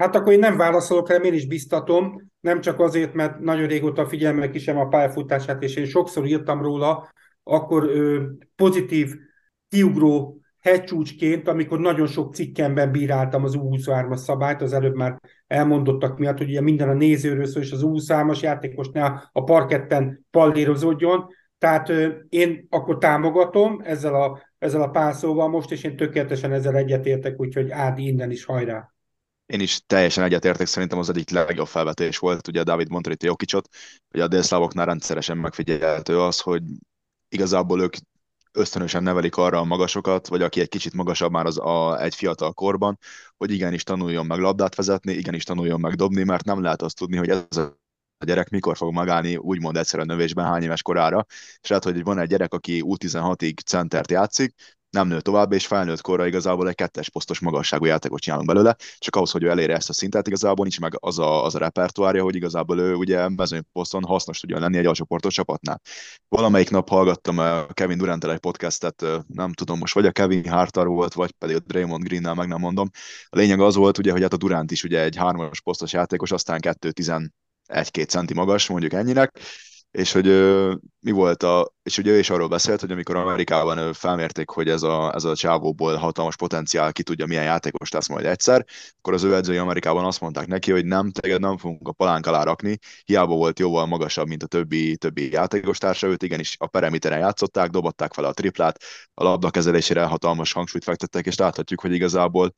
Hát akkor én nem válaszolok rá, én is biztatom, nem csak azért, mert nagyon régóta figyelemmel kisem a pályafutását, és én sokszor írtam róla, akkor ö, pozitív kiugró hegycsúcsként, amikor nagyon sok cikkemben bíráltam az U23-as szabályt, az előbb már elmondottak miatt, hogy ugye minden a nézőről szól, és az U23-as játékosnál a parketten pallérozódjon. Tehát ö, én akkor támogatom ezzel a, ezzel a pászóval most, és én tökéletesen ezzel egyetértek, úgyhogy Ádi innen is hajrá. Én is teljesen egyetértek, szerintem az egyik legjobb felvetés volt, ugye David mondta itt Jokicsot, hogy a délszlávoknál rendszeresen megfigyelhető az, hogy igazából ők ösztönösen nevelik arra a magasokat, vagy aki egy kicsit magasabb már az a, egy fiatal korban, hogy igenis tanuljon meg labdát vezetni, igenis tanuljon meg dobni, mert nem lehet azt tudni, hogy ez a gyerek mikor fog megállni úgymond egyszerűen növésben hány éves korára, és lehet, hogy van egy gyerek, aki U16-ig centert játszik, nem nő tovább, és felnőtt korra igazából egy kettes posztos magasságú játékot csinálunk belőle, csak ahhoz, hogy ő elérje ezt a szintet, igazából nincs meg az a, az a repertoárja, hogy igazából ő ugye poszton hasznos tudjon lenni egy alcsoportos csapatnál. Valamelyik nap hallgattam a Kevin durant egy podcastet, nem tudom most, vagy a Kevin Hartar volt, vagy pedig a Draymond Green-nel, meg nem mondom. A lényeg az volt, ugye, hogy hát a Durant is ugye egy hármas posztos játékos, aztán 2 11 2 centi magas, mondjuk ennyinek, és hogy mi volt a, és ugye ő is arról beszélt, hogy amikor Amerikában felmérték, hogy ez a, ez a csávóból hatalmas potenciál, ki tudja milyen játékos lesz majd egyszer, akkor az ő edzői Amerikában azt mondták neki, hogy nem, téged nem fogunk a palánk alá rakni, hiába volt jóval magasabb, mint a többi, többi játékos társa, őt igenis a perimeteren játszották, dobották fel a triplát, a labda kezelésére hatalmas hangsúlyt fektettek, és láthatjuk, hogy igazából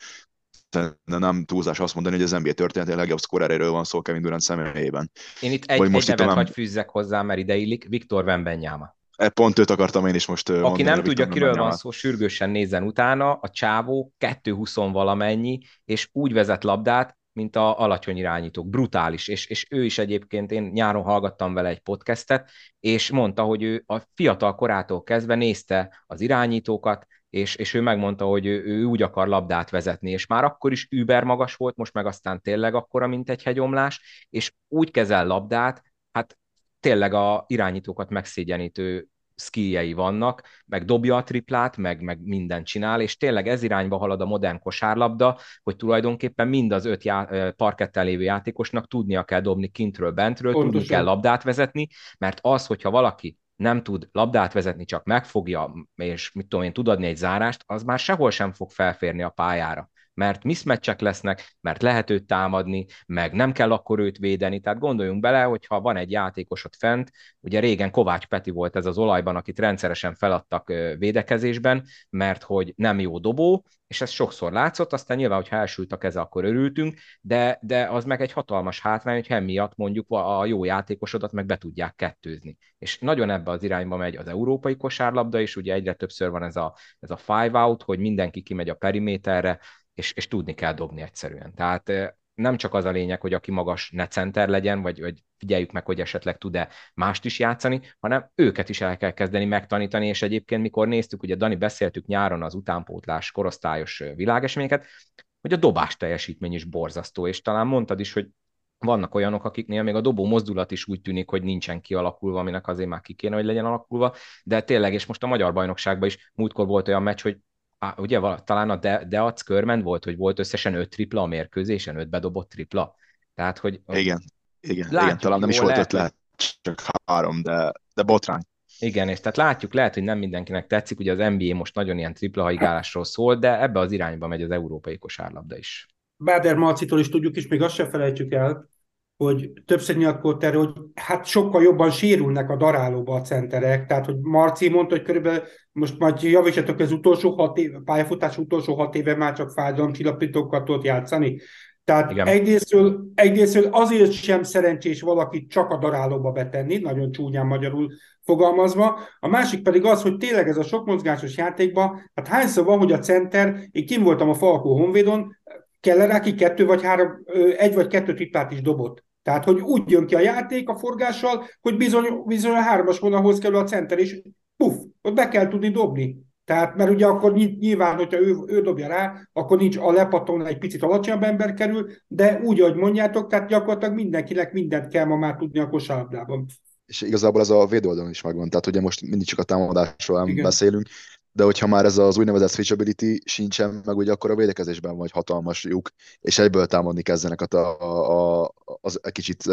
de nem túlzás azt mondani, hogy az NBA történet legjobb szkoreréről van szó Kevin Durant személyében. Én itt egy, egy most nevet hagy fűzzek hozzá, mert ide illik, Viktor Wembenyama. E, pont őt akartam én is most Aki mondani, nem tudja, kiről van szó, sürgősen nézzen utána, a csávó 2-20 valamennyi, és úgy vezet labdát, mint a alacsony irányítók. Brutális, és, és ő is egyébként, én nyáron hallgattam vele egy podcastet, és mondta, hogy ő a fiatal korától kezdve nézte az irányítókat, és, és ő megmondta, hogy ő, ő úgy akar labdát vezetni, és már akkor is über magas volt, most meg aztán tényleg akkora, mint egy hegyomlás, és úgy kezel labdát, hát tényleg a irányítókat megszégyenítő skijei vannak, meg dobja a triplát, meg, meg mindent csinál, és tényleg ez irányba halad a modern kosárlabda, hogy tulajdonképpen mind az öt já- parketten lévő játékosnak tudnia kell dobni kintről, bentről, Pontosan. tudni kell labdát vezetni, mert az, hogyha valaki nem tud labdát vezetni, csak megfogja, és mit tudom én, tud adni egy zárást, az már sehol sem fog felférni a pályára mert mismatchek lesznek, mert lehet őt támadni, meg nem kell akkor őt védeni. Tehát gondoljunk bele, hogy ha van egy játékosod fent, ugye régen Kovács Peti volt ez az olajban, akit rendszeresen feladtak védekezésben, mert hogy nem jó dobó, és ez sokszor látszott, aztán nyilván, hogyha elsült a keze, akkor örültünk, de, de az meg egy hatalmas hátrány, hogy miatt mondjuk a jó játékosodat meg be tudják kettőzni. És nagyon ebbe az irányba megy az európai kosárlabda, és ugye egyre többször van ez a, ez a five out, hogy mindenki kimegy a periméterre, és, és tudni kell dobni egyszerűen. Tehát nem csak az a lényeg, hogy aki magas ne center legyen, vagy, vagy figyeljük meg, hogy esetleg tud-e mást is játszani, hanem őket is el kell kezdeni megtanítani, és egyébként mikor néztük, ugye Dani beszéltük nyáron az utánpótlás korosztályos világeseményeket, hogy a dobás teljesítmény is borzasztó, és talán mondtad is, hogy vannak olyanok, akiknél még a dobó mozdulat is úgy tűnik, hogy nincsen kialakulva, aminek azért már ki kéne, hogy legyen alakulva, de tényleg, és most a magyar bajnokságban is múltkor volt olyan meccs, hogy á, ugye talán a De- Deac körment volt, hogy volt összesen öt tripla a mérkőzésen, öt bedobott tripla. Tehát, hogy... Igen, igen, igen talán nem is volt öt, lehet, csak három, de, de botrány. Igen, és tehát látjuk, lehet, hogy nem mindenkinek tetszik, ugye az NBA most nagyon ilyen tripla haigálásról szól, de ebbe az irányba megy az európai kosárlabda is. Báder Marcitól is tudjuk, és még azt se felejtjük el, hogy többször nyilatkozott erre, hogy hát sokkal jobban sérülnek a darálóba a centerek, tehát hogy Marci mondta, hogy körülbelül most majd javítsatok, az utolsó hat éve, pályafutás utolsó hat éve már csak fájdalomcsillapítókat tudott játszani. Tehát egyrésztről, egyrésztről azért sem szerencsés valakit csak a darálóba betenni, nagyon csúnyán magyarul fogalmazva. A másik pedig az, hogy tényleg ez a sok mozgásos játékban, hát hányszor van, hogy a center, én kim voltam a Falkó Honvédon, kell rá ki kettő vagy három, egy vagy kettő triplát is dobott. Tehát, hogy úgy jön ki a játék a forgással, hogy bizony, bizony a hármas vonalhoz kell a center, és puff, ott be kell tudni dobni. Tehát, mert ugye akkor nyilván, hogyha ő, ő dobja rá, akkor nincs a lepaton egy picit alacsonyabb ember kerül, de úgy, ahogy mondjátok, tehát gyakorlatilag mindenkinek mindent kell ma már tudni a kosárlabdában. És igazából ez a védőoldalon is megvan, tehát ugye most mindig csak a támadásról Igen. beszélünk, de hogyha már ez az úgynevezett switchability sincsen, meg ugye akkor a védekezésben vagy hatalmas lyuk, és egyből támadni kezdenek a, a, a, az egy kicsit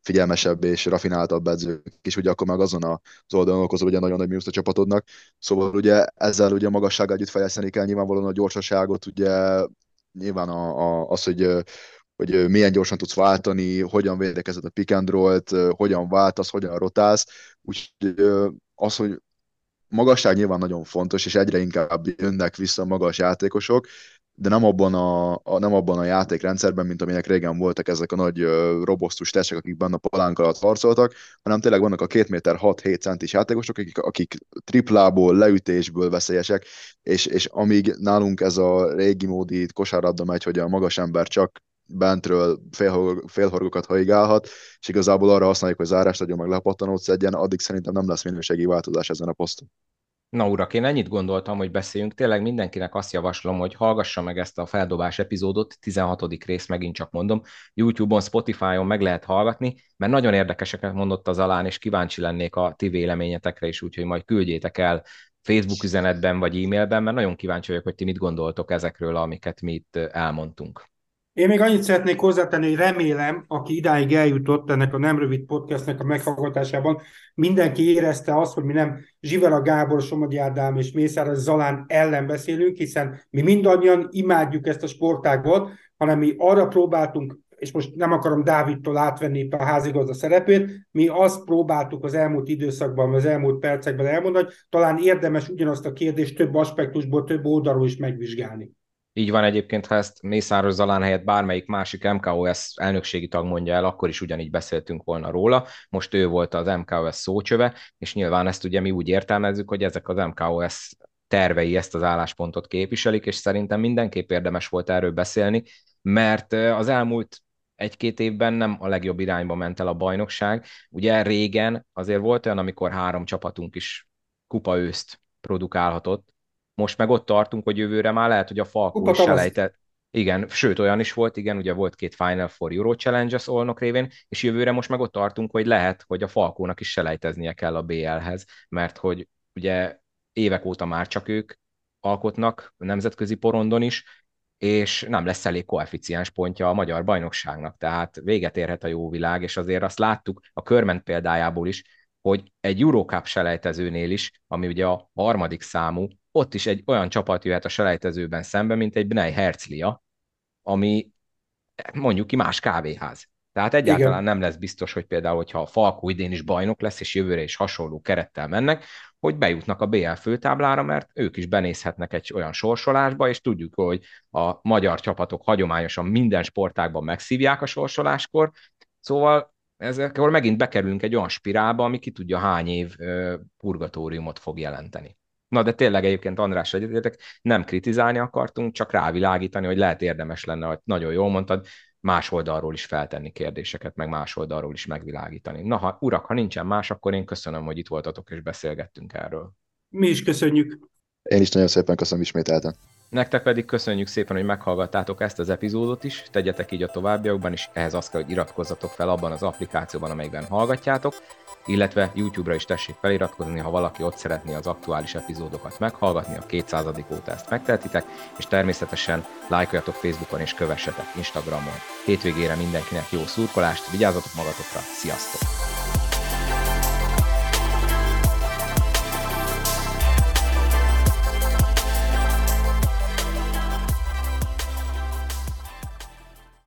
figyelmesebb és rafináltabb edzők, és ugye akkor meg azon az oldalon okozol ugye nagyon nagy mínusz a csapatodnak, szóval ugye ezzel ugye a magassággal együtt fejleszteni kell nyilvánvalóan a gyorsaságot, ugye nyilván a, a, az, hogy hogy milyen gyorsan tudsz váltani, hogyan védekezed a pick and roll-t, hogyan váltasz, hogyan rotálsz, úgyhogy az, hogy magasság nyilván nagyon fontos, és egyre inkább jönnek vissza magas játékosok, de nem abban a, a, nem abban a játékrendszerben, mint amilyenek régen voltak ezek a nagy robosztus testek, akik benne a palánk alatt harcoltak, hanem tényleg vannak a 2 méter 6-7 centis játékosok, akik, akik triplából, leütésből veszélyesek, és, és amíg nálunk ez a régi módi kosárlabda megy, hogy a magas ember csak bentről félhorgokat haigálhat, és igazából arra használjuk, hogy zárást adjon, meg lepattanót szedjen, addig szerintem nem lesz minőségi változás ezen a poszton. Na urak, én ennyit gondoltam, hogy beszéljünk. Tényleg mindenkinek azt javaslom, hogy hallgassa meg ezt a feldobás epizódot, 16. rész megint csak mondom. YouTube-on, Spotify-on meg lehet hallgatni, mert nagyon érdekeseket mondott az alán, és kíváncsi lennék a ti véleményetekre is, úgyhogy majd küldjétek el Facebook üzenetben vagy e-mailben, mert nagyon kíváncsi vagyok, hogy ti mit gondoltok ezekről, amiket mi itt elmondtunk. Én még annyit szeretnék hozzátenni, hogy remélem, aki idáig eljutott ennek a nem rövid podcastnek a meghallgatásában, mindenki érezte azt, hogy mi nem Zsivera Gábor, Somogyi Ádám és Mészáros Zalán ellen beszélünk, hiszen mi mindannyian imádjuk ezt a sportágot, hanem mi arra próbáltunk és most nem akarom Dávidtól átvenni itt a házigazda szerepét, mi azt próbáltuk az elmúlt időszakban, az elmúlt percekben elmondani, hogy talán érdemes ugyanazt a kérdést több aspektusból, több oldalról is megvizsgálni. Így van egyébként, ha ezt Mészáros Zalán helyett bármelyik másik MKOS elnökségi tag mondja el, akkor is ugyanígy beszéltünk volna róla. Most ő volt az MKOS szócsöve, és nyilván ezt ugye mi úgy értelmezzük, hogy ezek az MKOS tervei ezt az álláspontot képviselik, és szerintem mindenképp érdemes volt erről beszélni, mert az elmúlt egy-két évben nem a legjobb irányba ment el a bajnokság. Ugye régen azért volt olyan, amikor három csapatunk is kupa őszt produkálhatott, most meg ott tartunk, hogy jövőre már lehet, hogy a Falkó is selejtett. Igen, sőt olyan is volt, igen, ugye volt két Final Four Euro Challenge az Olnok révén, és jövőre most meg ott tartunk, hogy lehet, hogy a Falkónak is selejteznie kell a BL-hez, mert hogy ugye évek óta már csak ők alkotnak nemzetközi porondon is, és nem lesz elég koeficiens pontja a magyar bajnokságnak, tehát véget érhet a jó világ, és azért azt láttuk a körment példájából is, hogy egy Eurocup selejtezőnél is, ami ugye a harmadik számú, ott is egy olyan csapat jöhet a selejtezőben szembe, mint egy Bnei Herzlia, ami mondjuk ki más kávéház. Tehát egyáltalán Igen. nem lesz biztos, hogy például, hogyha a Falkó idén is bajnok lesz, és jövőre is hasonló kerettel mennek, hogy bejutnak a BL főtáblára, mert ők is benézhetnek egy olyan sorsolásba, és tudjuk, hogy a magyar csapatok hagyományosan minden sportágban megszívják a sorsoláskor, szóval ezekor megint bekerülünk egy olyan spirálba, ami ki tudja hány év purgatóriumot fog jelenteni. Na de tényleg egyébként András egyetértek, nem kritizálni akartunk, csak rávilágítani, hogy lehet érdemes lenne, hogy nagyon jól mondtad, más oldalról is feltenni kérdéseket, meg más oldalról is megvilágítani. Na, ha urak, ha nincsen más, akkor én köszönöm, hogy itt voltatok és beszélgettünk erről. Mi is köszönjük. Én is nagyon szépen köszönöm ismételten. Nektek pedig köszönjük szépen, hogy meghallgattátok ezt az epizódot is, tegyetek így a továbbiakban is, ehhez azt kell, hogy iratkozzatok fel abban az applikációban, amelyben hallgatjátok, illetve YouTube-ra is tessék feliratkozni, ha valaki ott szeretné az aktuális epizódokat meghallgatni, a 200. óta ezt megtehetitek, és természetesen lájkoljatok Facebookon és kövessetek Instagramon. Hétvégére mindenkinek jó szurkolást, vigyázzatok magatokra, sziasztok!